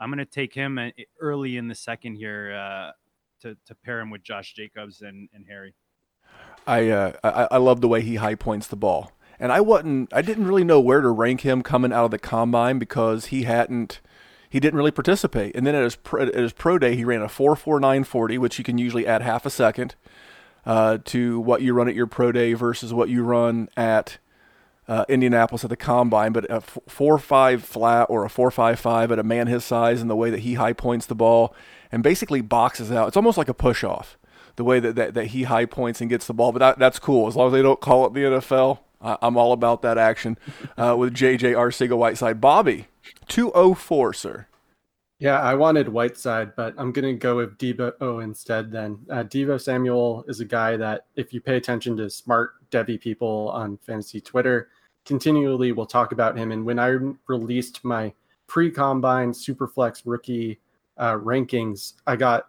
I'm going to take him uh, early in the second here uh, to to pair him with Josh Jacobs and, and Harry. I, uh, I I love the way he high points the ball, and I wasn't. I didn't really know where to rank him coming out of the combine because he hadn't. He didn't really participate, and then at his pro, at his pro day, he ran a four four nine forty, which you can usually add half a second uh, to what you run at your pro day versus what you run at uh, Indianapolis at the combine. But a f- four five flat or a four five five at a man his size and the way that he high points the ball and basically boxes out. It's almost like a push off the way that, that, that he high points and gets the ball. But that, that's cool as long as they don't call it the NFL. I, am all about that action uh, with JJ Arcega Whiteside. Bobby, 204, sir. Yeah, I wanted Whiteside, but I'm going to go with Deebo instead then. Uh, Deebo Samuel is a guy that, if you pay attention to smart Devy people on fantasy Twitter, continually will talk about him. And when I released my pre combine Superflex rookie uh, rankings, I got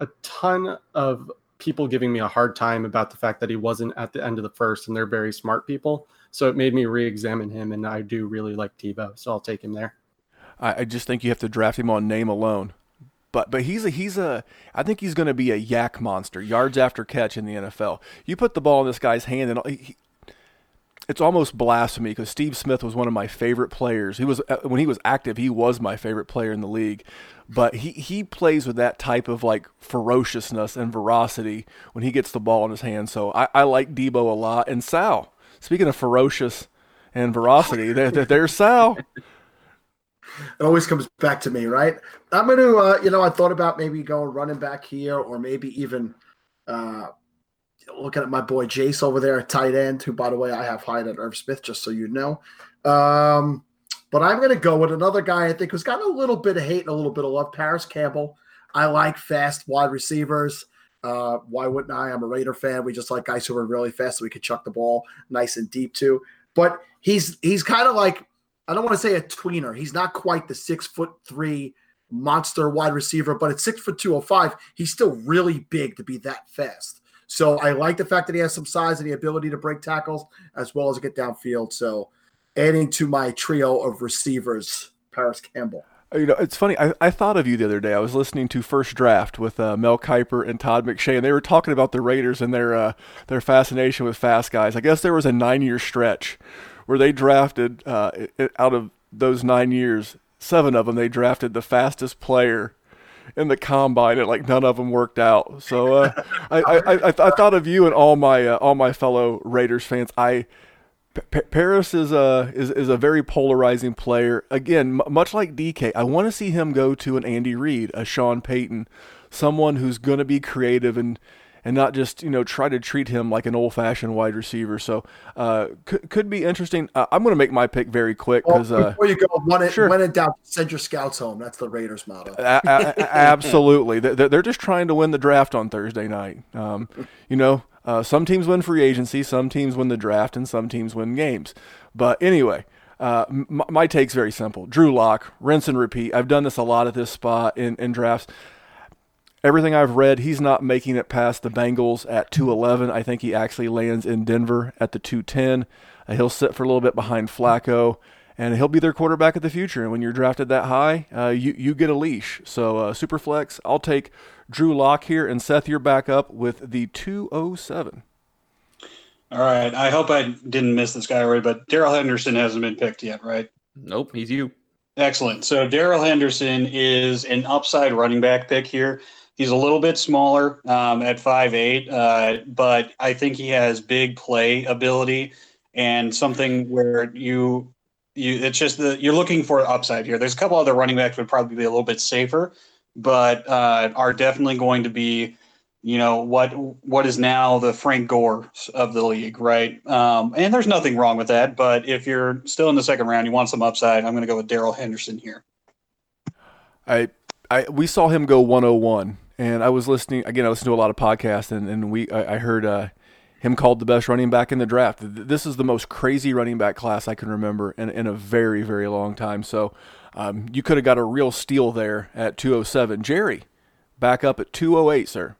a ton of people giving me a hard time about the fact that he wasn't at the end of the first, and they're very smart people. So it made me re examine him, and I do really like Deebo. So I'll take him there. I, I just think you have to draft him on name alone. But but he's a he's a I think he's going to be a YAC monster, yards after catch in the NFL. You put the ball in this guy's hand, and he, it's almost blasphemy because Steve Smith was one of my favorite players. He was uh, when he was active, he was my favorite player in the league. But he he plays with that type of like ferociousness and veracity when he gets the ball in his hand. So I, I like Deebo a lot. And Sal, speaking of ferocious and veracity, there, there's Sal. It always comes back to me, right? I'm going to, uh, you know, I thought about maybe going running back here or maybe even uh, looking at my boy Jace over there at tight end, who, by the way, I have hired at Irv Smith, just so you know. Um, but I'm going to go with another guy I think who's got a little bit of hate and a little bit of love Parris Campbell. I like fast wide receivers. Uh, why wouldn't I? I'm a Raider fan. We just like guys who are really fast so we could chuck the ball nice and deep too. But he's he's kind of like I don't want to say a tweener. He's not quite the six foot three monster wide receiver, but at six foot two oh five, he's still really big to be that fast. So I like the fact that he has some size and the ability to break tackles as well as get downfield. So adding to my trio of receivers, Parris Campbell. You know, it's funny. I, I thought of you the other day. I was listening to First Draft with uh, Mel Kiper and Todd McShay, and they were talking about the Raiders and their uh, their fascination with fast guys. I guess there was a nine year stretch where they drafted uh, out of those nine years, seven of them they drafted the fastest player in the combine, and like none of them worked out. So uh, I, I, I, I, thought of you and all my uh, all my fellow Raiders fans. I P- Parris is a is, is a very polarizing player. Again, m- much like DK, I want to see him go to an Andy Reid, a Sean Payton, someone who's going to be creative and and not just you know try to treat him like an old fashioned wide receiver. So uh, could could be interesting. Uh, I'm going to make my pick very quick because well, uh, before uh, you go, when it sure. when it down, send your scouts home. That's the Raiders motto. a- a- absolutely, they're just trying to win the draft on Thursday night. Um, you know, uh, some teams win free agency, some teams win the draft, and some teams win games. But anyway. Uh, my, my take's very simple. Drew Lock, rinse and repeat. I've done this a lot at this spot in, in drafts everything I've read, he's not making it past the Bengals at 211. I think he actually lands in Denver at the 210. Uh, he'll sit for a little bit behind Flacco, and he'll be their quarterback of the future. And when you're drafted that high, uh, you you get a leash. So uh, super flex, I'll take Drew Lock here, and Seth, you're back up with the 207. All right. I hope I didn't miss this guy already, but Darrell Henderson hasn't been picked yet, right? Nope, he's you. Excellent. So Darrell Henderson is an upside running back pick here. He's a little bit smaller um, at five uh, but I think he has big play ability and something where you you it's just the you're looking for upside here. There's a couple other running backs would probably be a little bit safer, but uh, are definitely going to be you know what what is now the Frank Gore of the league, right? Um, and there's nothing wrong with that. But if you're still in the second round, you want some upside. I'm going to go with Darrell Henderson here. I I we saw him go 101 and I was listening again. I listened to a lot of podcasts, and, and we I, I heard uh, him called the best running back in the draft. This is the most crazy running back class I can remember in, in a very very long time. So um, you could have got a real steal there at 207. Jerry, back up at 208, sir.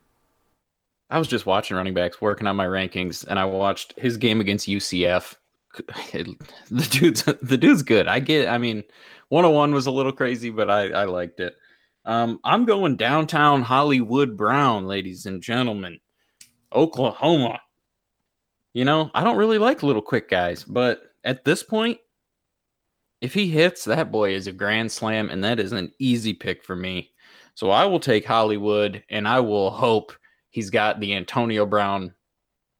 I was just watching running backs, working on my rankings, and I watched his game against UCF. <laughs> the dude's the dude's good. I get. I mean, 101 was a little crazy, but I I liked it. Um, I'm going downtown Hollywood Brown, ladies and gentlemen, Oklahoma. You know, I don't really like little quick guys, but at this point, if he hits, that boy is a grand slam, and that is an easy pick for me. So I will take Hollywood, and I will hope he's got the Antonio Brown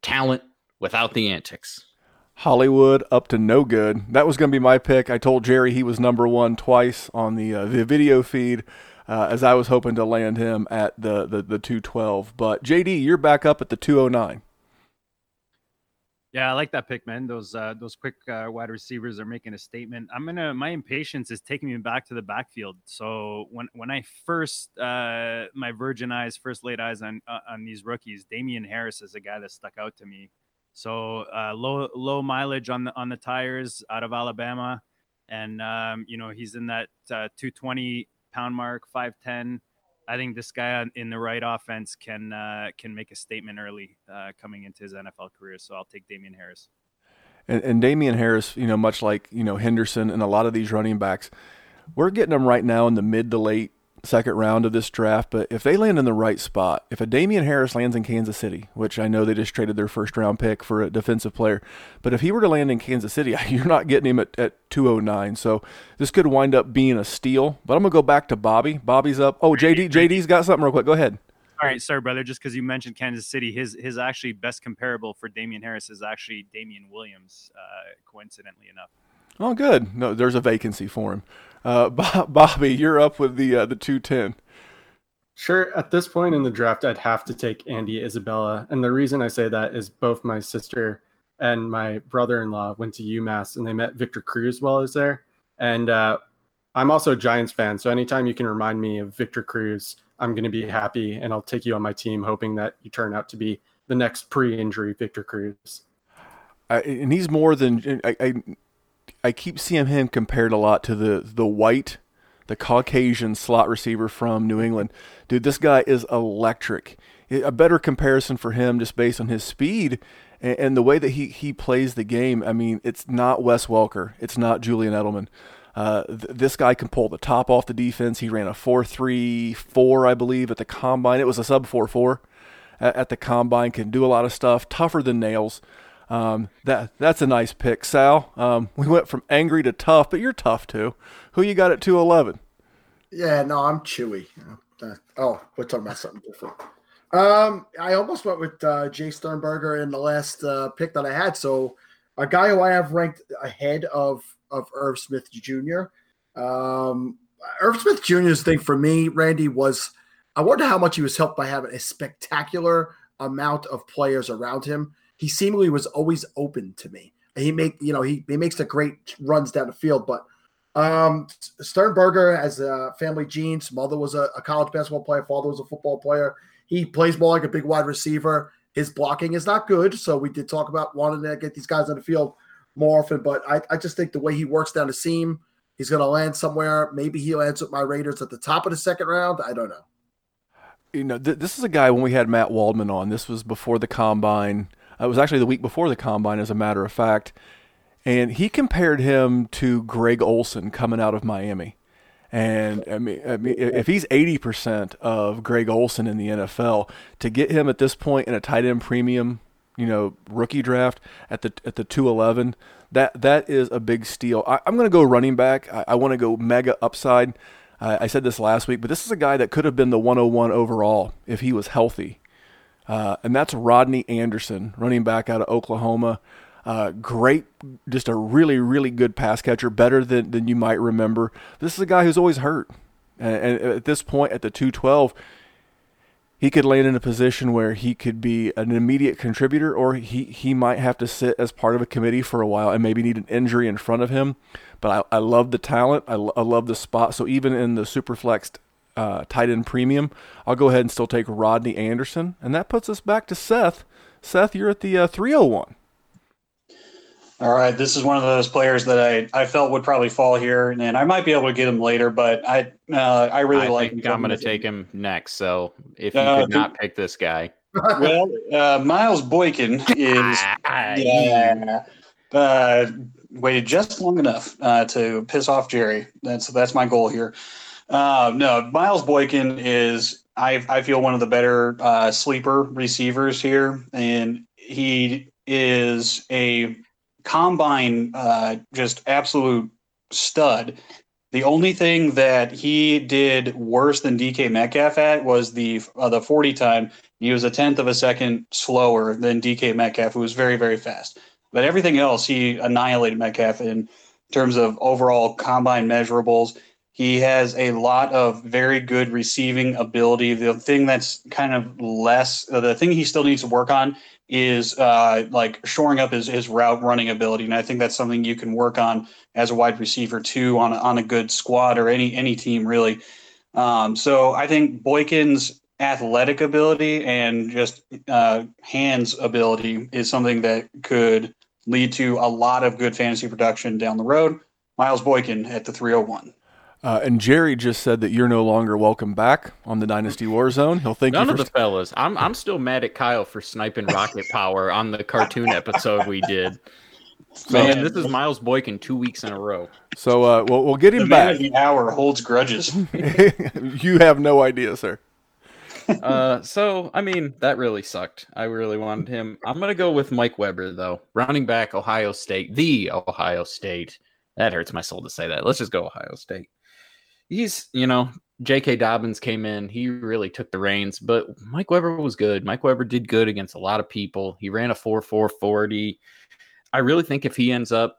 talent without the antics. Hollywood up to no good. That was going to be my pick. I told Jerry he was number one twice on the uh, the video feed uh, as I was hoping to land him at the, the, the 212. But JD, you're back up at the 209. Yeah, I like that pick, man. Those uh, those quick uh, wide receivers are making a statement. I'm gonna. My impatience is taking me back to the backfield. So when when I first uh, my virgin eyes first laid eyes on uh, on these rookies, Damien Harris is a guy that stuck out to me. So uh, low low mileage on the on the tires out of Alabama, and um, you know he's in that uh, 220 pound mark, 5'10 I think this guy in the right offense can uh, can make a statement early uh, coming into his NFL career. So I'll take Damien Harris. And, and Damien Harris, you know, much like you know Henderson and a lot of these running backs, we're getting them right now in the mid to late second round of this draft. But if they land in the right spot, if a Damien Harris lands in Kansas City, which I know they just traded their first round pick for a defensive player, but if he were to land in Kansas City, <laughs> you're not getting him at, at 209. So this could wind up being a steal. But I'm gonna go back to Bobby. Bobby's up. Oh, JD, JD's got something real quick. Go ahead. All right, sorry, brother. Just because you mentioned Kansas City, his his actually best comparable for Damien Harris is actually Damien Williams, uh, coincidentally enough. Oh, good. No, there's a vacancy for him. Uh, <laughs> Bobby, you're up with the uh, the two ten. Sure. At this point in the draft, I'd have to take Andy Isabella, and the reason I say that is both my sister and my brother-in-law went to UMass, and they met Victor Cruz while I was there. And uh, I'm also a Giants fan, so anytime you can remind me of Victor Cruz, I'm going to be happy, and I'll take you on my team, hoping that you turn out to be the next pre-injury Victor Cruz. and he's more than I, I I keep seeing him compared a lot to the the white, the Caucasian slot receiver from New England. Dude, this guy is electric. A better comparison for him, just based on his speed and, and the way that he he plays the game. I mean, it's not Wes Welker, it's not Julian Edelman. Uh, th- this guy can pull the top off the defense. He ran a 4.34, I believe, at the combine. It was a sub 4.4 at, at the combine. Can do a lot of stuff. Tougher than nails. Um, that that's a nice pick, Sal. Um, we went from angry to tough, but you're tough too. Who you got at two eleven? Yeah, no, I'm Chewy. Uh, oh, we're talking about something different. Um, I almost went with uh, Jace Sternberger in the last uh, pick that I had. So a guy who I have ranked ahead of of Irv Smith Jr. Um, Irv Smith Jr.'s thing for me, Randy, was I wonder how much he was helped by having a spectacular amount of players around him he seemingly was always open to me. He make you know he, he makes the great runs down the field, but um, Sternberger has a family genes. Mother was a, a, college basketball player. Father was a football player. He plays more like a big wide receiver. His blocking is not good, so we did talk about wanting to get these guys on the field more often. But I, I just think the way he works down the seam, he's going to land somewhere. Maybe he lands with my Raiders at the top of the second round. I don't know. You know, th- this is a guy when we had Matt Waldman on. This was before the combine. It was actually the week before the combine, as a matter of fact. And he compared him to Greg Olsen coming out of Miami. And I mean, I mean, if he's 80% of Greg Olsen in the NFL, to get him at this point in a tight end premium, you know, rookie draft at the at the 211, that that is a big steal. I, am going to go running back. I, I want to go mega upside. I said this last week, but this is a guy that could have been the 101 overall if he was healthy. Uh, and that's Rodney Anderson, running back out of Oklahoma. Uh, great, just a really, really good pass catcher, better than, than you might remember. This is a guy who's always hurt. And, and at this point, at the 212, he could land in a position where he could be an immediate contributor, or he, he might have to sit as part of a committee for a while and maybe need an injury in front of him. But I, I love the talent. I, I love the spot. So even in the super flexed uh, tight end premium, I'll go ahead and still take Rodney Anderson. And that puts us back to Seth. Seth, you're at the uh, 301. All right, this is one of those players that I, I felt would probably fall here, and I might be able to get him later, but I uh, I really I like. Think I'm going to take him next. So if you uh, could not pick this guy, <laughs> well, uh, Miles Boykin is <laughs> yeah, uh, waited just long enough uh, to piss off Jerry. That's that's my goal here. Uh, no, Miles Boykin is I I feel one of the better uh, sleeper receivers here, and he is a combine uh, just absolute stud. The only thing that he did worse than DK Metcalf at was the uh, the 40 time. He was a tenth of a second slower than DK Metcalf, who was very very fast. But everything else, he annihilated Metcalf in terms of overall combine measurables He has a lot of very good receiving ability. The thing that's kind of less, the thing he still needs to work on is uh, like shoring up his, his route running ability. And I think that's something you can work on as a wide receiver too on a, on a good squad or any any team really. Um, so I think Boykin's athletic ability and just uh, hands ability is something that could lead to a lot of good fantasy production down the road. Miles Boykin at the 301. Uh, and Jerry just said that you're no longer welcome back on the Dynasty Warzone. He'll thank None you of for the fellas. I'm I'm still mad at Kyle for sniping rocket <laughs> power on the cartoon episode we did. <laughs> Man, this is Miles Boykin two weeks in a row. so uh, we'll, we'll get The him man back. of the hour holds grudges. <laughs> you have no idea, sir. Uh, so I mean that really sucked. I really wanted him. I'm gonna go with Mike Weber though, running back, Ohio State, the Ohio State. That hurts my soul to say that. Let's just go Ohio State. He's, you know, J.K. Dobbins came in. He really took the reins, but Mike Weber was good. Mike Weber did good against a lot of people. He ran a 4 4 40. I really think if he ends up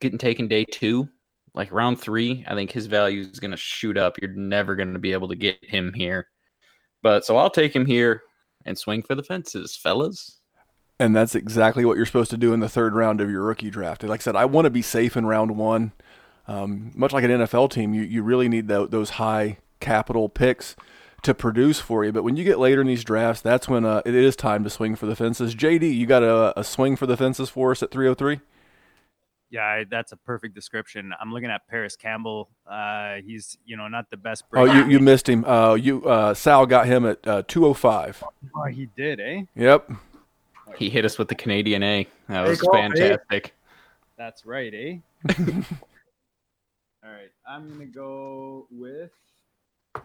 getting taken day two, like round three, I think his value is going to shoot up. You're never going to be able to get him here. But so I'll take him here and swing for the fences, fellas. And that's exactly what you're supposed to do in the third round of your rookie draft. Like I said, I want to be safe in round one. Um, much like an NFL team, you, you really need tho- those high capital picks to produce for you. But when you get later in these drafts, that's when uh, it is time to swing for the fences. JD, you got a, a swing for the fences for us at 303? Yeah, I, that's a perfect description. I'm looking at Parris Campbell. Uh, he's, you know, not the best. Oh, you, you missed him. Uh, you uh, Sal got him at uh, 205. Oh, he did, eh? Yep. He hit us with the Canadian A. That was Take off, eh? fantastic. That's right, eh? <laughs> All right, I'm gonna go with. Oh,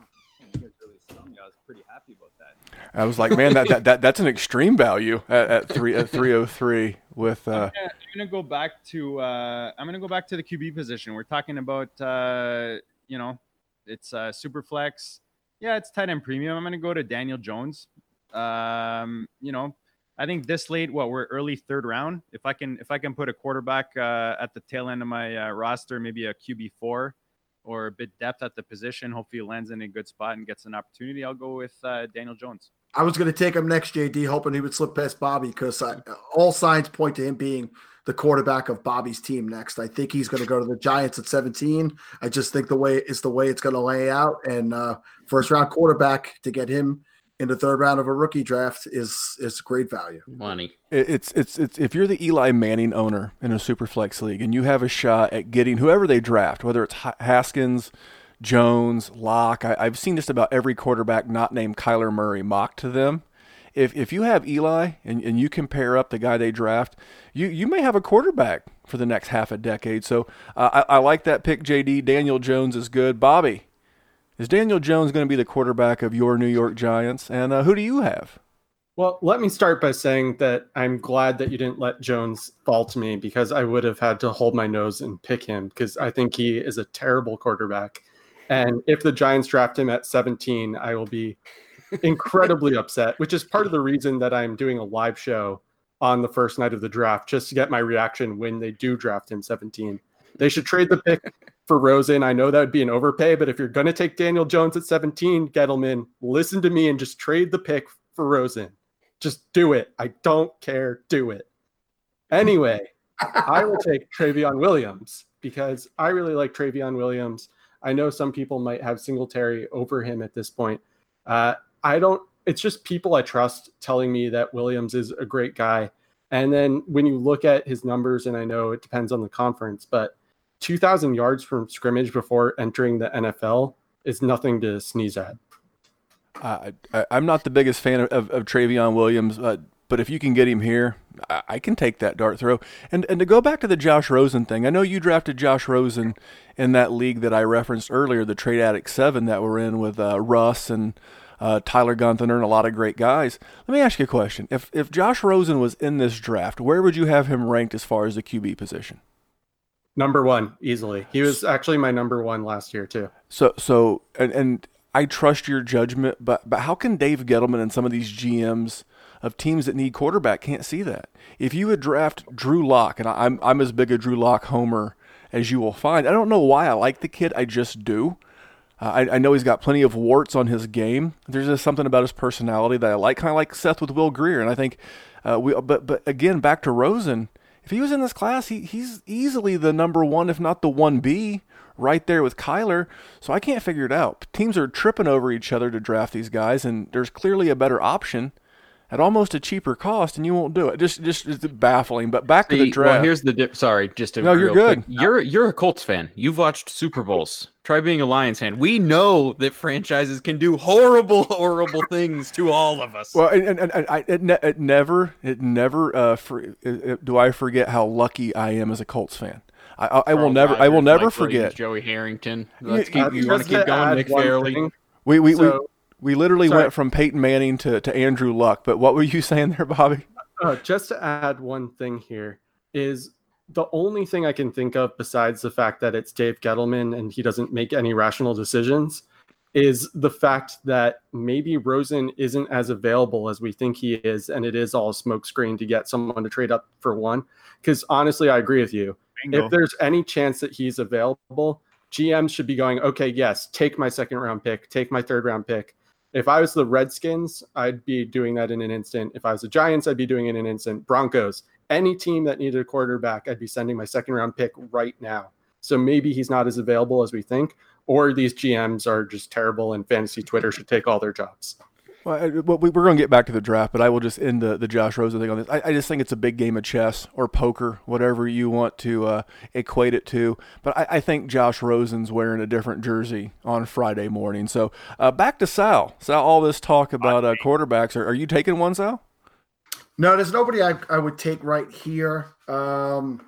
You guys really stung me. I was pretty happy about that. I was like, man, that, that, that that's an extreme value at, at three at 303 with uh, Yeah, I'm gonna go back to. Uh, I'm gonna go back to the QB position. We're talking about. Uh, you know, it's uh, super flex. Yeah, it's tight end premium. I'm gonna go to Daniel Jones. Um, you know, I think this late, what we're early third round. If I can, if I can put a quarterback uh, at the tail end of my uh, roster, maybe a QB four or a bit depth at the position. Hopefully, lands in a good spot and gets an opportunity. I'll go with uh, Daniel Jones. I was going to take him next, JD, hoping he would slip past Bobby because all signs point to him being the quarterback of Bobby's team next. I think he's going to go to the Giants at 17. I just think the way is the way it's going to lay out, and uh, first round quarterback to get him in the third round of a rookie draft is is great value. Money. It's it's it's if you're the Eli Manning owner in a super flex league and you have a shot at getting whoever they draft, whether it's Haskins, Jones, Lock. I, I've seen just about every quarterback not named Kyler Murray mocked to them. If if you have Eli and, and you compare up the guy they draft, you you may have a quarterback for the next half a decade. So uh, I, I like that pick, JD. Daniel Jones is good. Bobby, is Daniel Jones going to be the quarterback of your New York Giants? And uh, who do you have? Well, let me start by saying that I'm glad that you didn't let Jones fall to me because I would have had to hold my nose and pick him because I think he is a terrible quarterback. And if the Giants draft him at 17, I will be incredibly <laughs> upset, which is part of the reason that I'm doing a live show on the first night of the draft just to get my reaction when they do draft him 17. They should trade the pick for Rosen. I know that would be an overpay, but if you're going to take Daniel Jones at 17, Gettleman, listen to me and just trade the pick for Rosen. Just do it. I don't care. Do it. Anyway, <laughs> I will take Trayveon Williams because I really like Trayveon Williams. I know some people might have Singletary over him at this point. Uh, I don't. It's just people I trust telling me that Williams is a great guy. And then when you look at his numbers, and I know it depends on the conference, but 2,000 yards from scrimmage before entering the NFL is nothing to sneeze at. I, I, I'm not the biggest fan of, of, of Trayveon Williams, uh, but if you can get him here, I, I can take that dart throw. And and to go back to the Josh Rosen thing, I know you drafted Josh Rosen in that league that I referenced earlier, the Trade Addict Seven that we're in with uh, Russ and uh, Tyler Gunther and a lot of great guys. Let me ask you a question: If if Josh Rosen was in this draft, where would you have him ranked as far as the QB position? Number one, easily. He was actually my number one last year, too. So so and and I trust your judgment, but but how can Dave Gettleman and some of these GMs of teams that need quarterback can't see that? If you would draft Drew Lock, and I'm I'm as big a Drew Lock homer as you will find. I don't know why I like the kid. I just do. Uh, I, I, know he's got plenty of warts on his game. There's just something about his personality that I like, kind of like Seth with Will Grier. And I think uh, we, but but again, back to Rosen. If he was in this class, he, he's easily the number one, if not the one B, right there with Kyler. So I can't figure it out. Teams are tripping over each other to draft these guys, and there's clearly a better option at almost a cheaper cost, and you won't do it. Just, just it's baffling. But back See, to the draft. Well, here's the dip. Sorry, just to no, you're good. Quick. You're you're a Colts fan. You've watched Super Bowls. Try being a Lions fan. We know that franchises can do horrible, <laughs> horrible things to all of us. Well, and, and, and I, it, ne- it never, it never. Uh, for, it, it, do I forget how lucky I am as a Colts fan? I, I, I will never, I will never Mike forget. Williams, Joey Harrington. Let's Yeah, keep. You want to keep going, Nick one Fairley? thing. We, we, we, we literally Sorry. went from Peyton Manning to, to Andrew Luck. But what were you <laughs> saying there, Bobby? Uh, just to add one thing here is the only thing I can think of besides the fact that it's Dave Gettleman and he doesn't make any rational decisions is the fact that maybe Rosen isn't as available as we think he is, and it is all smokescreen to get someone to trade up for one. Because honestly, I agree with you. Bingo. If there's any chance that he's available, GMs should be going, okay, yes, take my second round pick, take my third round pick. If I was the Redskins, I'd be doing that in an instant. If I was the Giants, I'd be doing it in an instant. Broncos, any team that needed a quarterback, I'd be sending my second round pick right now. So maybe he's not as available as we think, or these GMs are just terrible and fantasy Twitter should take all their jobs. Well, we- we're going to get back to the draft, but I will just end the, the Josh Rosen thing on this. I, I just think it's a big game of chess or poker, whatever you want to uh, equate it to. But I, I think Josh Rosen's wearing a different jersey on Friday morning. So uh, back to Sal. Sal, all this talk about uh, quarterbacks. Are, are you taking one, Sal? No, there's nobody I, I would take right here. Um,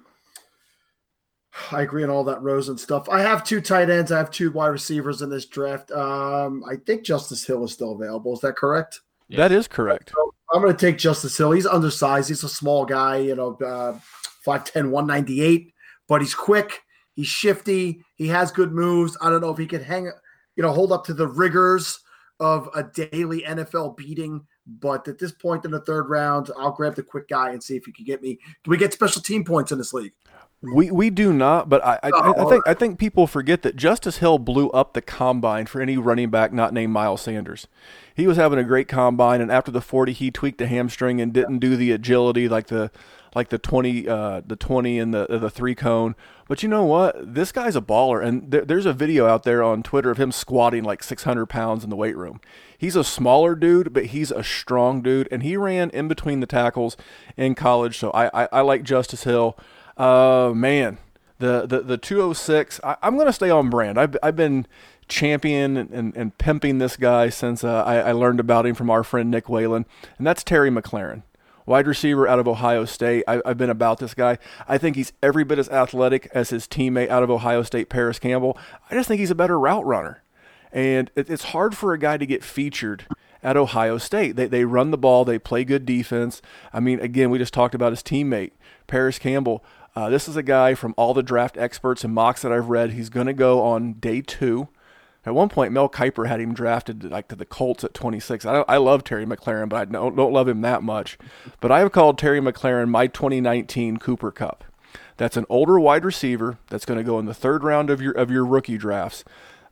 I agree on all that Rosen stuff. I have two tight ends. I have two wide receivers in this draft. Um, I think Justice Hill is still available. Is that correct? That is correct. I'm going to take Justice Hill. He's undersized. He's a small guy, you know, uh, 5'10, 198, but he's quick. He's shifty. He has good moves. I don't know if he could hang, you know, hold up to the rigors of a daily NFL beating. But at this point in the third round, I'll grab the quick guy and see if he can get me. Do we get special team points in this league? We we do not, but I, I, I think I oh. think people forget that Justice Hill blew up the combine for any running back not named Miles Sanders. He was having a great combine, and after the forty, he tweaked a hamstring and didn't do the agility like the like the twenty uh, the twenty and the the three cone. But you know what? This guy's a baller, and there, there's a video out there on Twitter of him squatting like six hundred pounds in the weight room. He's a smaller dude, but he's a strong dude, and he ran in between the tackles in college. So I I, I like Justice Hill. Uh, man, the the the 206. I, I'm gonna stay on brand. I've I've been champion and, and, and pimping this guy since uh, I, I learned about him from our friend Nick Whalen, and that's Terry McLaurin. Wide receiver out of Ohio State. I, I've been about this guy. I think he's every bit as athletic as his teammate out of Ohio State, Parris Campbell. I just think he's a better route runner. And it, it's hard for a guy to get featured at Ohio State. They, they run the ball, they play good defense. I mean, again, we just talked about his teammate, Parris Campbell. Uh, this is a guy from all the draft experts and mocks that I've read. He's going to go on day two. At one point, Mel Kiper had him drafted like to the Colts at 26. I, I love Terry McLaurin, but I don't, don't love him that much. But I have called Terry McLaurin my 2019 Cooper Kupp. That's an older wide receiver that's going to go in the third round of your of your rookie drafts.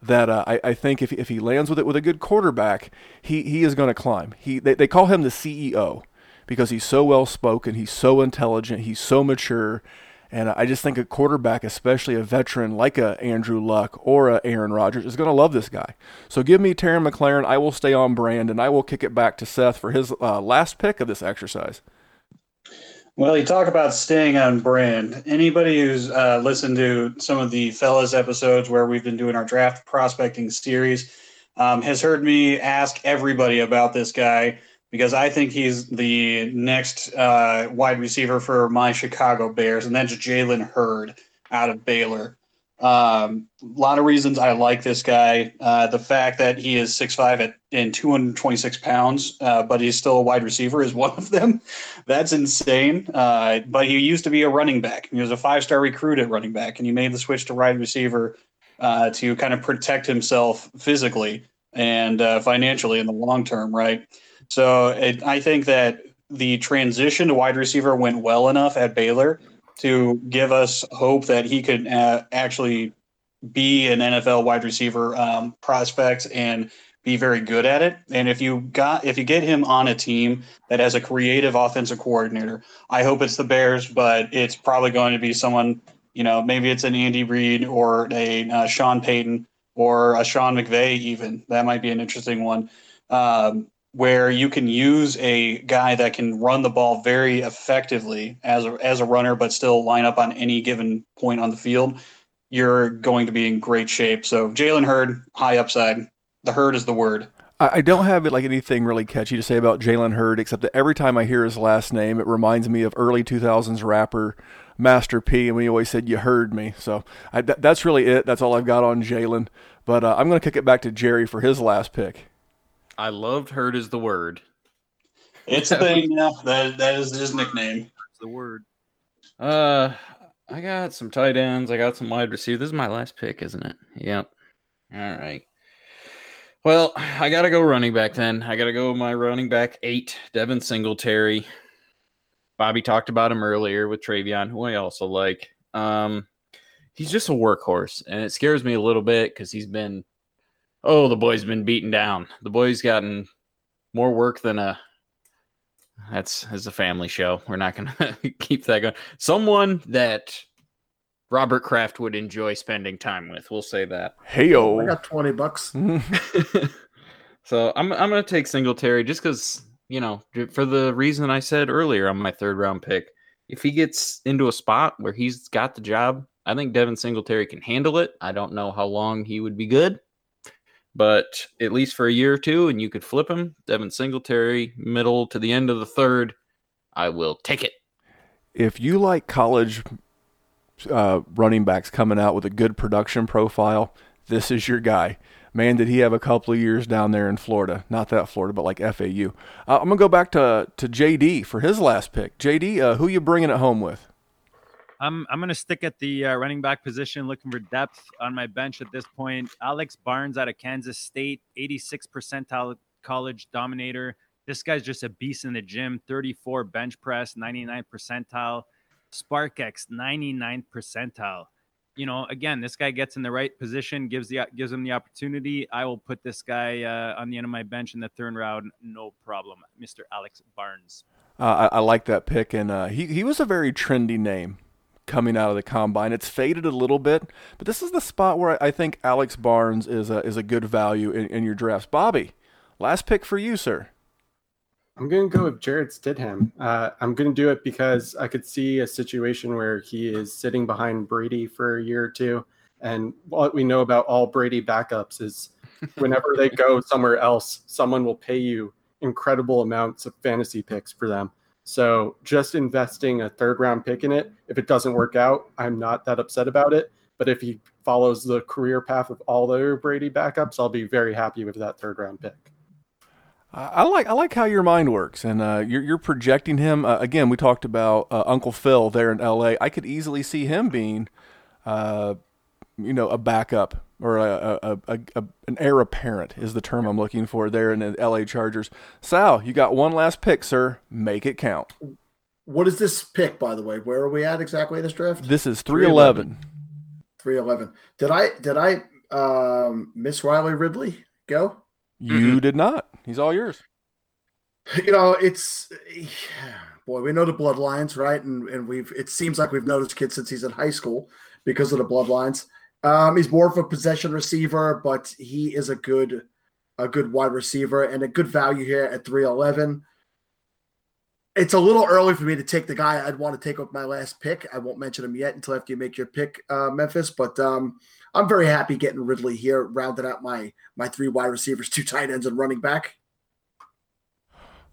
That uh, I, I think if, if he lands with it with a good quarterback, he, he is going to climb. He they, they call him the CEO because he's so well spoken, he's so intelligent, he's so mature, and I just think a quarterback, especially a veteran like a Andrew Luck or a Aaron Rodgers, is going to love this guy. So give me Terry McLaurin. I will stay on brand, and I will kick it back to Seth for his uh, last pick of this exercise. Well, you talk about staying on brand. Anybody who's uh, listened to some of the fellas episodes where we've been doing our draft prospecting series um, has heard me ask everybody about this guy because I think he's the next uh, wide receiver for my Chicago Bears, and that's Jalen Hurd out of Baylor. Um, a lot of reasons I like this guy. Uh, the fact that he is 6'5 at, and 226 pounds, uh, but he's still a wide receiver is <laughs> one of them. That's insane. Uh, but he used to be a running back. He was a five star recruit at running back, and he made the switch to wide receiver uh, to kind of protect himself physically and uh, financially in the long term, right? So it, I think that the transition to wide receiver went well enough at Baylor to give us hope that he could uh, actually be an NFL wide receiver um, prospect and be very good at it. And if you got if you get him on a team that has a creative offensive coordinator, I hope it's the Bears, but it's probably going to be someone you know maybe it's an Andy Reid or a uh, Sean Payton or a Sean McVay even that might be an interesting one. Um, where you can use a guy that can run the ball very effectively as a, as a runner, but still line up on any given point on the field, you're going to be in great shape. So Jalen Hurd, high upside. The herd is the word. I don't have like anything really catchy to say about Jalen Hurd, except that every time I hear his last name, it reminds me of early 2000s rapper Master P, and we always said, You heard me. So I, th- that's really it. That's all I've got on Jalen. But uh, I'm going to kick it back to Jerry for his last pick. I loved herd is the word. It's a <laughs> thing. Yeah, that that is his nickname. The word. Uh, I got some tight ends. I got some wide receivers. This is my last pick, isn't it? Yep. All right. Well, I gotta go running back then. I gotta go my running back eight, Devin Singletary. Bobby talked about him earlier with Trayveon, who I also like. Um, he's just a workhorse, and it scares me a little bit because he's been, oh, the boy's been beaten down. The boy's gotten more work than a. That's as a family show. We're not gonna <laughs> keep that going. Someone that Robert Kraft would enjoy spending time with. We'll say that. Hey, I got 20 bucks. <laughs> so I'm I'm gonna take Singletary just because you know for the reason I said earlier on my third round pick. If he gets into a spot where he's got the job, I think Devin Singletary can handle it. I don't know how long he would be good, but at least for a year or two, and you could flip him. Devin Singletary, middle to the end of the third, I will take it. if you like college uh, running backs coming out with a good production profile, this is your guy. Man, did he have a couple of years down there in Florida? Not that Florida, but like FAU. Uh, I'm gonna go back to to JD for his last pick. JD, uh, who you bringing it home with? I'm I'm gonna stick at the uh, running back position, looking for depth on my bench at this point. Alex Barnes out of Kansas State, 86 percentile college dominator. This guy's just a beast in the gym. 34 bench press, 99 percentile. SPARQ-x, 99 percentile. You know, again, this guy gets in the right position, gives the gives him the opportunity. I will put this guy uh, on the end of my bench in the third round, no problem, Mr. Alex Barnes. Uh, I, I like that pick, and uh, he he was a very trendy name coming out of the combine. It's faded a little bit, but this is the spot where I, think Alex Barnes is a is a good value in, in your drafts. Bobby, last pick for you, sir. I'm going to go with Jarrett Stidham. Uh, I'm going to do it because I could see a situation where he is sitting behind Brady for a year or two. And what we know about all Brady backups is whenever they go somewhere else, someone will pay you incredible amounts of fantasy picks for them. So just investing a third round pick in it, if it doesn't work out, I'm not that upset about it. But if he follows the career path of all the Brady backups, I'll be very happy with that third round pick. I like I like how your mind works, and uh, you're you're projecting him. Uh, again, we talked about uh, Uncle Phil there in L.A. I could easily see him being, uh, you know, a backup or a, a, a, a an heir apparent is the term I'm looking for there in the L.A. Chargers. Sal, you got one last pick, sir. Make it count. What is this pick, by the way? Where are we at exactly in this draft? This is three eleven. 311. Did I did I um miss Riley Ridley go? You did not. He's all yours. <laughs> You know, it's <sighs> boy, we know the bloodlines, right? And and we've it seems like we've noticed this kid since he's in high school because of the bloodlines. Um, he's more of a possession receiver, but he is a good a good wide receiver and a good value here at 311. It's a little early for me to take the guy I'd want to take with my last pick. I won't mention him yet until after you make your pick, uh, Memphis. But um, I'm very happy getting Ridley here, rounded out my my three wide receivers, <laughs> two tight ends, and running back.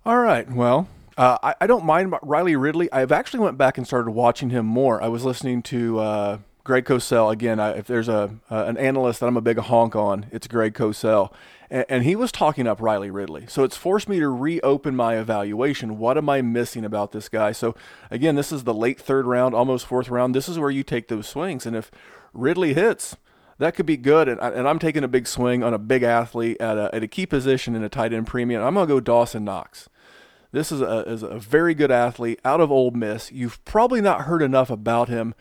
All right. Well, uh, I, I don't mind Riley Ridley. I've actually went back and started watching him more. I was listening to uh, Greg Cosell again. I, if there's a uh, an analyst that I'm a big honk on, it's Greg Cosell, and, and he was talking up Riley Ridley. So it's forced me to reopen my evaluation. What am I missing about this guy? So again, this is the late third round, almost fourth round. This is where you take those swings, and if Ridley hits, that could be good. And, I- I'm taking a big swing on a big athlete at a, at a key position in a tight end premium. I'm going to go Dawson Knox. This is a, is a very good athlete out of Ole Miss. You've probably not heard enough about him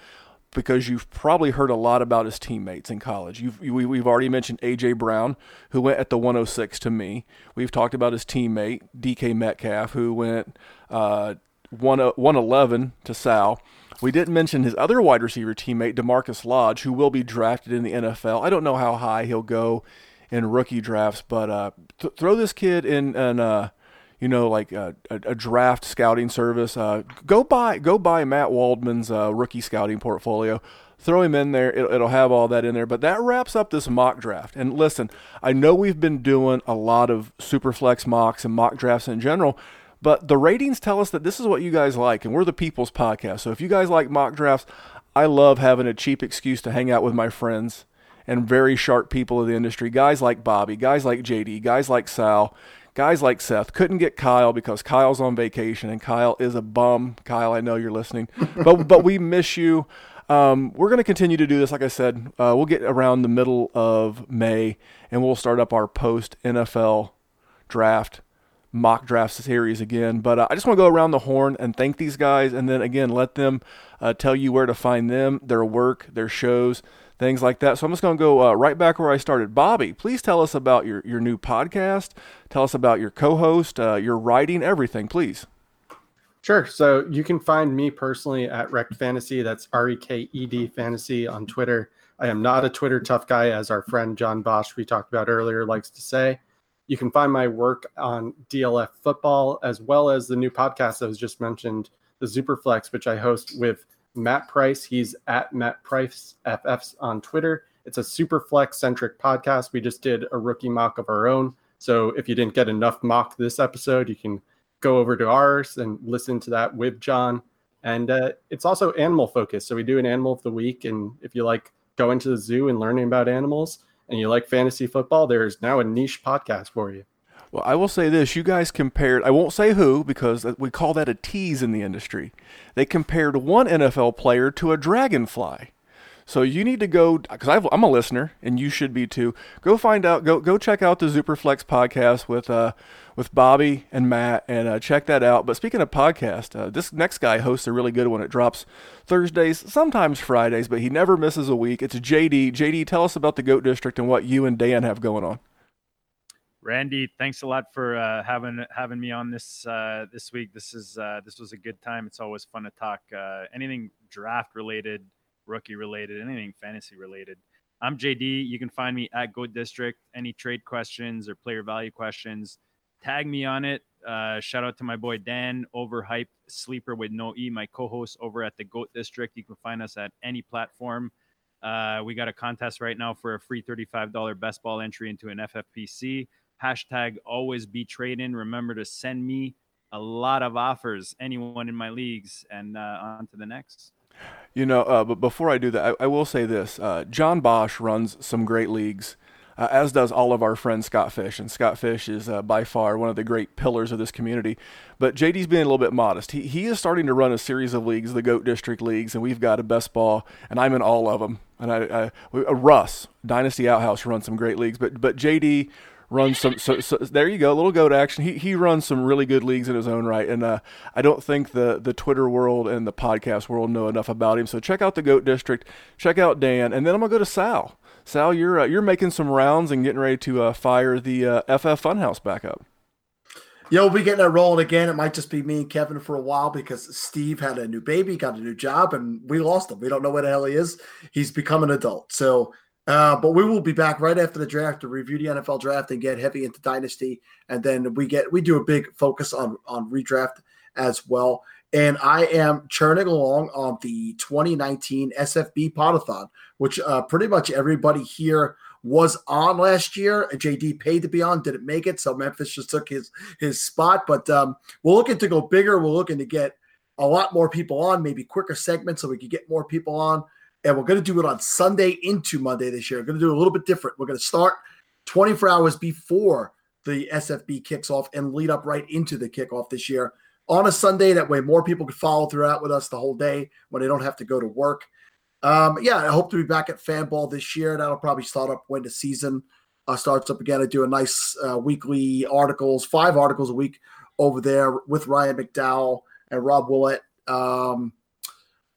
because you've probably heard a lot about his teammates in college. You've, we, we've already mentioned A.J. Brown, who went at the 106 to me. We've talked about his teammate, DK Metcalf, who went uh, 111 to Sal. We didn't mention his other wide receiver teammate, DaMarkus Lodge, who will be drafted in the NFL. I don't know how high he'll go in rookie drafts, but uh, th- throw this kid in an uh, you know, like a, a, a draft scouting service. Uh, go buy go buy Matt Waldman's uh, rookie scouting portfolio. Throw him in there. It'll, it'll have all that in there. But that wraps up this mock draft. And listen, I know we've been doing a lot of super flex mocks and mock drafts in general. But the ratings tell us that this is what you guys like, and we're the people's podcast. So if you guys like mock drafts, I love having a cheap excuse to hang out with my friends and very sharp people of the industry. Guys like Bobby, guys like JD, guys like Sal, guys like Seth couldn't get Kyle because Kyle's on vacation and Kyle is a bum. Kyle, I know you're listening, <laughs> but but we miss you. Um, we're going to continue to do this. Like I said, uh, we'll get around the middle of May and we'll start up our post NFL draft mock draft series again. But uh, I just want to go around the horn and thank these guys, and then again let them uh, tell you where to find them, their work, their shows, things like that. So I'm just going to go uh, right back where I started. Bobby, please tell us about your, your new podcast. Tell us about your co host, uh, your writing, everything, please. Sure. So you can find me personally at Reked Fantasy. That's R E K E D Fantasy on Twitter. I am not a Twitter tough guy, as our friend John Bosch, we talked about earlier, likes to say. You can find my work on DLF football, as well as the new podcast that was just mentioned, the Superflex, which I host with Matt Price. He's at Matt Price FFs on Twitter. It's a super flex centric podcast. We just did a rookie mock of our own. So if you didn't get enough mock this episode, you can go over to ours and listen to that with John. And uh, it's also animal focused. So we do an animal of the week. And if you like going to the zoo and learning about animals and you like fantasy football, there's now a niche podcast for you. Well, I will say this: you guys compared. I won't say who because we call that a tease in the industry. They compared one NFL player to a dragonfly. So you need to go because I'm a listener and you should be too. Go find out. Go go check out the Superflex podcast with uh with Bobby and Matt and uh, check that out. But speaking of podcast, uh, this next guy hosts a really good one. It drops Thursdays, sometimes Fridays, but he never misses a week. It's JD. JD, tell us about the Goat District and what you and Dan have going on. Randy, thanks a lot for uh, having having me on this uh, this week. This is uh, this was a good time. It's always fun to talk uh, anything draft related, rookie related, anything fantasy related. I'm JD. You can find me at Goat District. Any trade questions or player value questions, tag me on it. Uh, shout out to my boy Dan, overhyped sleeper with no e, my co-host over at the Goat District. You can find us at any platform. Uh, we got a contest right now for a free $35 best ball entry into an FFPC hashtag always be trading. Remember to send me a lot of offers, anyone in my leagues, and uh, on to the next. You know, uh, but before I do that, I, I will say this: uh, John Bosch runs some great leagues, uh, as does all of our friend Scott Fish, and Scott Fish is uh, by far one of the great pillars of this community. But JD's being a little bit modest. He he is starting to run a series of leagues, the Goat District leagues, and we've got a best ball, and I'm in all of them. And I, I uh, Russ Dynasty Outhouse runs some great leagues, but but JD runs some. So, so, there you go, a little goat action. He he runs some really good leagues in his own right, and uh, I don't think the the Twitter world and the podcast world know enough about him. So check out the Goat District, check out Dan, and then I'm gonna go to Sal. Sal, you're uh, you're making some rounds and getting ready to uh, fire the uh, FF Funhouse back up. Yeah, we'll be getting it rolling again. It might just be me and Kevin for a while because Steve had a new baby, got a new job, and we lost him. We don't know where the hell he is. He's become an adult. So uh, but we will be back right after the draft to review the NFL draft and get heavy into dynasty, and then we get we do a big focus on on redraft as well. And I am churning along on the 2019 SFB Podathon, which uh, pretty much everybody here was on last year. JD paid to be on, didn't make it, so Memphis just took his his spot. But um, we're looking to go bigger. We're looking to get a lot more people on, maybe quicker segments, so we could get more people on and we're going to do it on Sunday into Monday this year. We're going to do it a little bit different. We're going to start 24 hours before the SFB kicks off and lead up right into the kickoff this year on a Sunday. That way, more people can follow throughout with us the whole day when they don't have to go to work. Um, yeah, I hope to be back at Fanball this year. That'll probably start up when the season uh, starts up again. I do a nice uh, weekly articles, five articles a week over there with Ryan McDowell and Rob Willette. Um,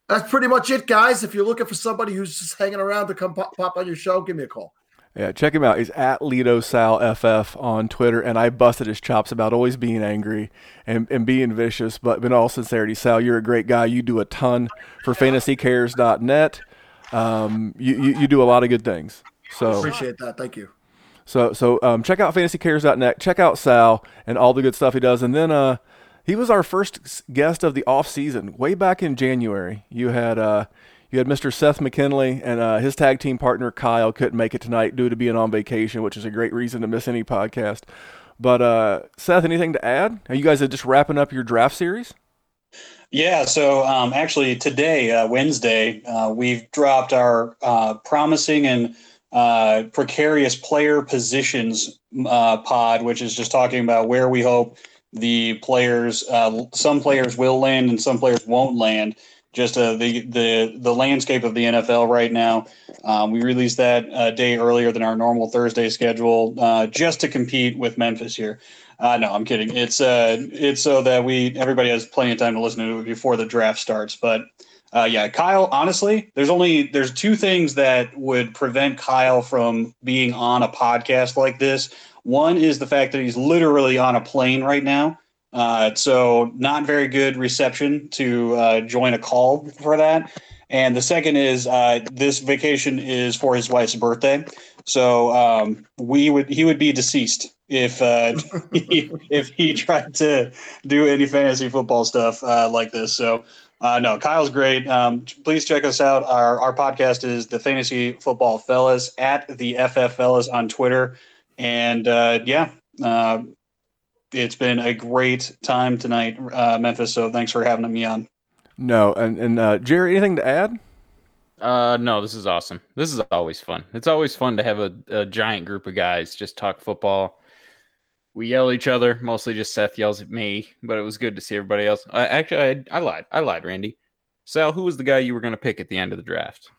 that's pretty much it, guys. If you're looking for somebody who's just hanging around to come pop, pop on your show, give me a call. Yeah, check him out. He's at Leto Sal FF on Twitter, and I busted his chops about always being angry and, and being vicious. But in all sincerity, Sal, you're a great guy. You do a ton for FantasyCares.net. Um, you, you you do a lot of good things. So Appreciate that. Thank you. so so um, check out FantasyCares.net. Check out Sal and all the good stuff he does. And then uh, he was our first guest of the off season, way back in January. You had uh, you had Mr. Seth McKinley and uh, his tag team partner Kyle couldn't make it tonight due to being on vacation, which is a great reason to miss any podcast. But uh, Seth, anything to add? Are you guys just wrapping up your draft series? Yeah, so um, actually today, uh, Wednesday, uh, we've dropped our uh, promising and uh, precarious player positions uh, pod, which is just talking about where we hope the players, uh, some players will land and some players won't land. Just uh, the the the landscape of the NFL right now. Um, we released that a day earlier than our normal Thursday schedule, uh, just to compete with Memphis here. Uh, no, I'm kidding. It's uh, it's so that we everybody has plenty of time to listen to it before the draft starts. But uh, yeah, Kyle. Honestly, there's only there's two things that would prevent Kyle from being on a podcast like this. One is the fact that he's literally on a plane right now, uh, so not very good reception to uh, join a call for that. And the second is uh, this vacation is for his wife's birthday, so um, we would he would be deceased if uh, he, <laughs> if he tried to do any fantasy football stuff uh, like this. So uh, no, Kyle's great. Um, please check us out. Our our podcast is the Fantasy Football Fellas at the FF Fellas on Twitter, and uh, yeah. Uh, it's been a great time tonight, uh, Memphis. So thanks for having me on. No, and and uh, Jerry, anything to add? Uh, no, this is awesome. This is always fun. It's always fun to have a, a giant group of guys just talk football. We yell at each other. Mostly just Seth yells at me, but it was good to see everybody else. I actually, I, I lied. I lied, Randy. Sal, who was the guy you were going to pick at the end of the draft?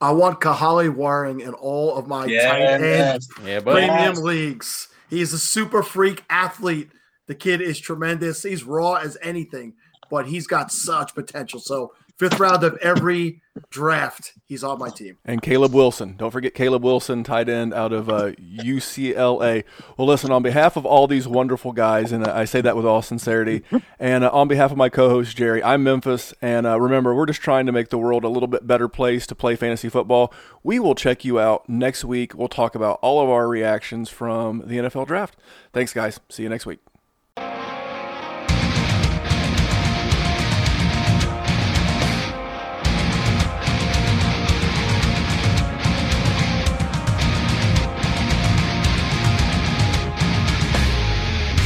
I want Kahale Warring in all of my Yeah, tight end yes. Yeah, but premium leagues. He's a super freak athlete. The kid is tremendous. He's raw as anything, but he's got such potential. So fifth round of every draft, he's on my team. And Caleb Wilson. Don't forget Caleb Wilson, tight end out of uh, UCLA. Well, listen, on behalf of all these wonderful guys, and I say that with all sincerity, <laughs> and uh, on behalf of my co host, Jerry, I'm Memphis. And uh, remember, we're just trying to make the world a little bit better place to play fantasy football. We will check you out next week. We'll talk about all of our reactions from the NFL draft. Thanks, guys. See you next week.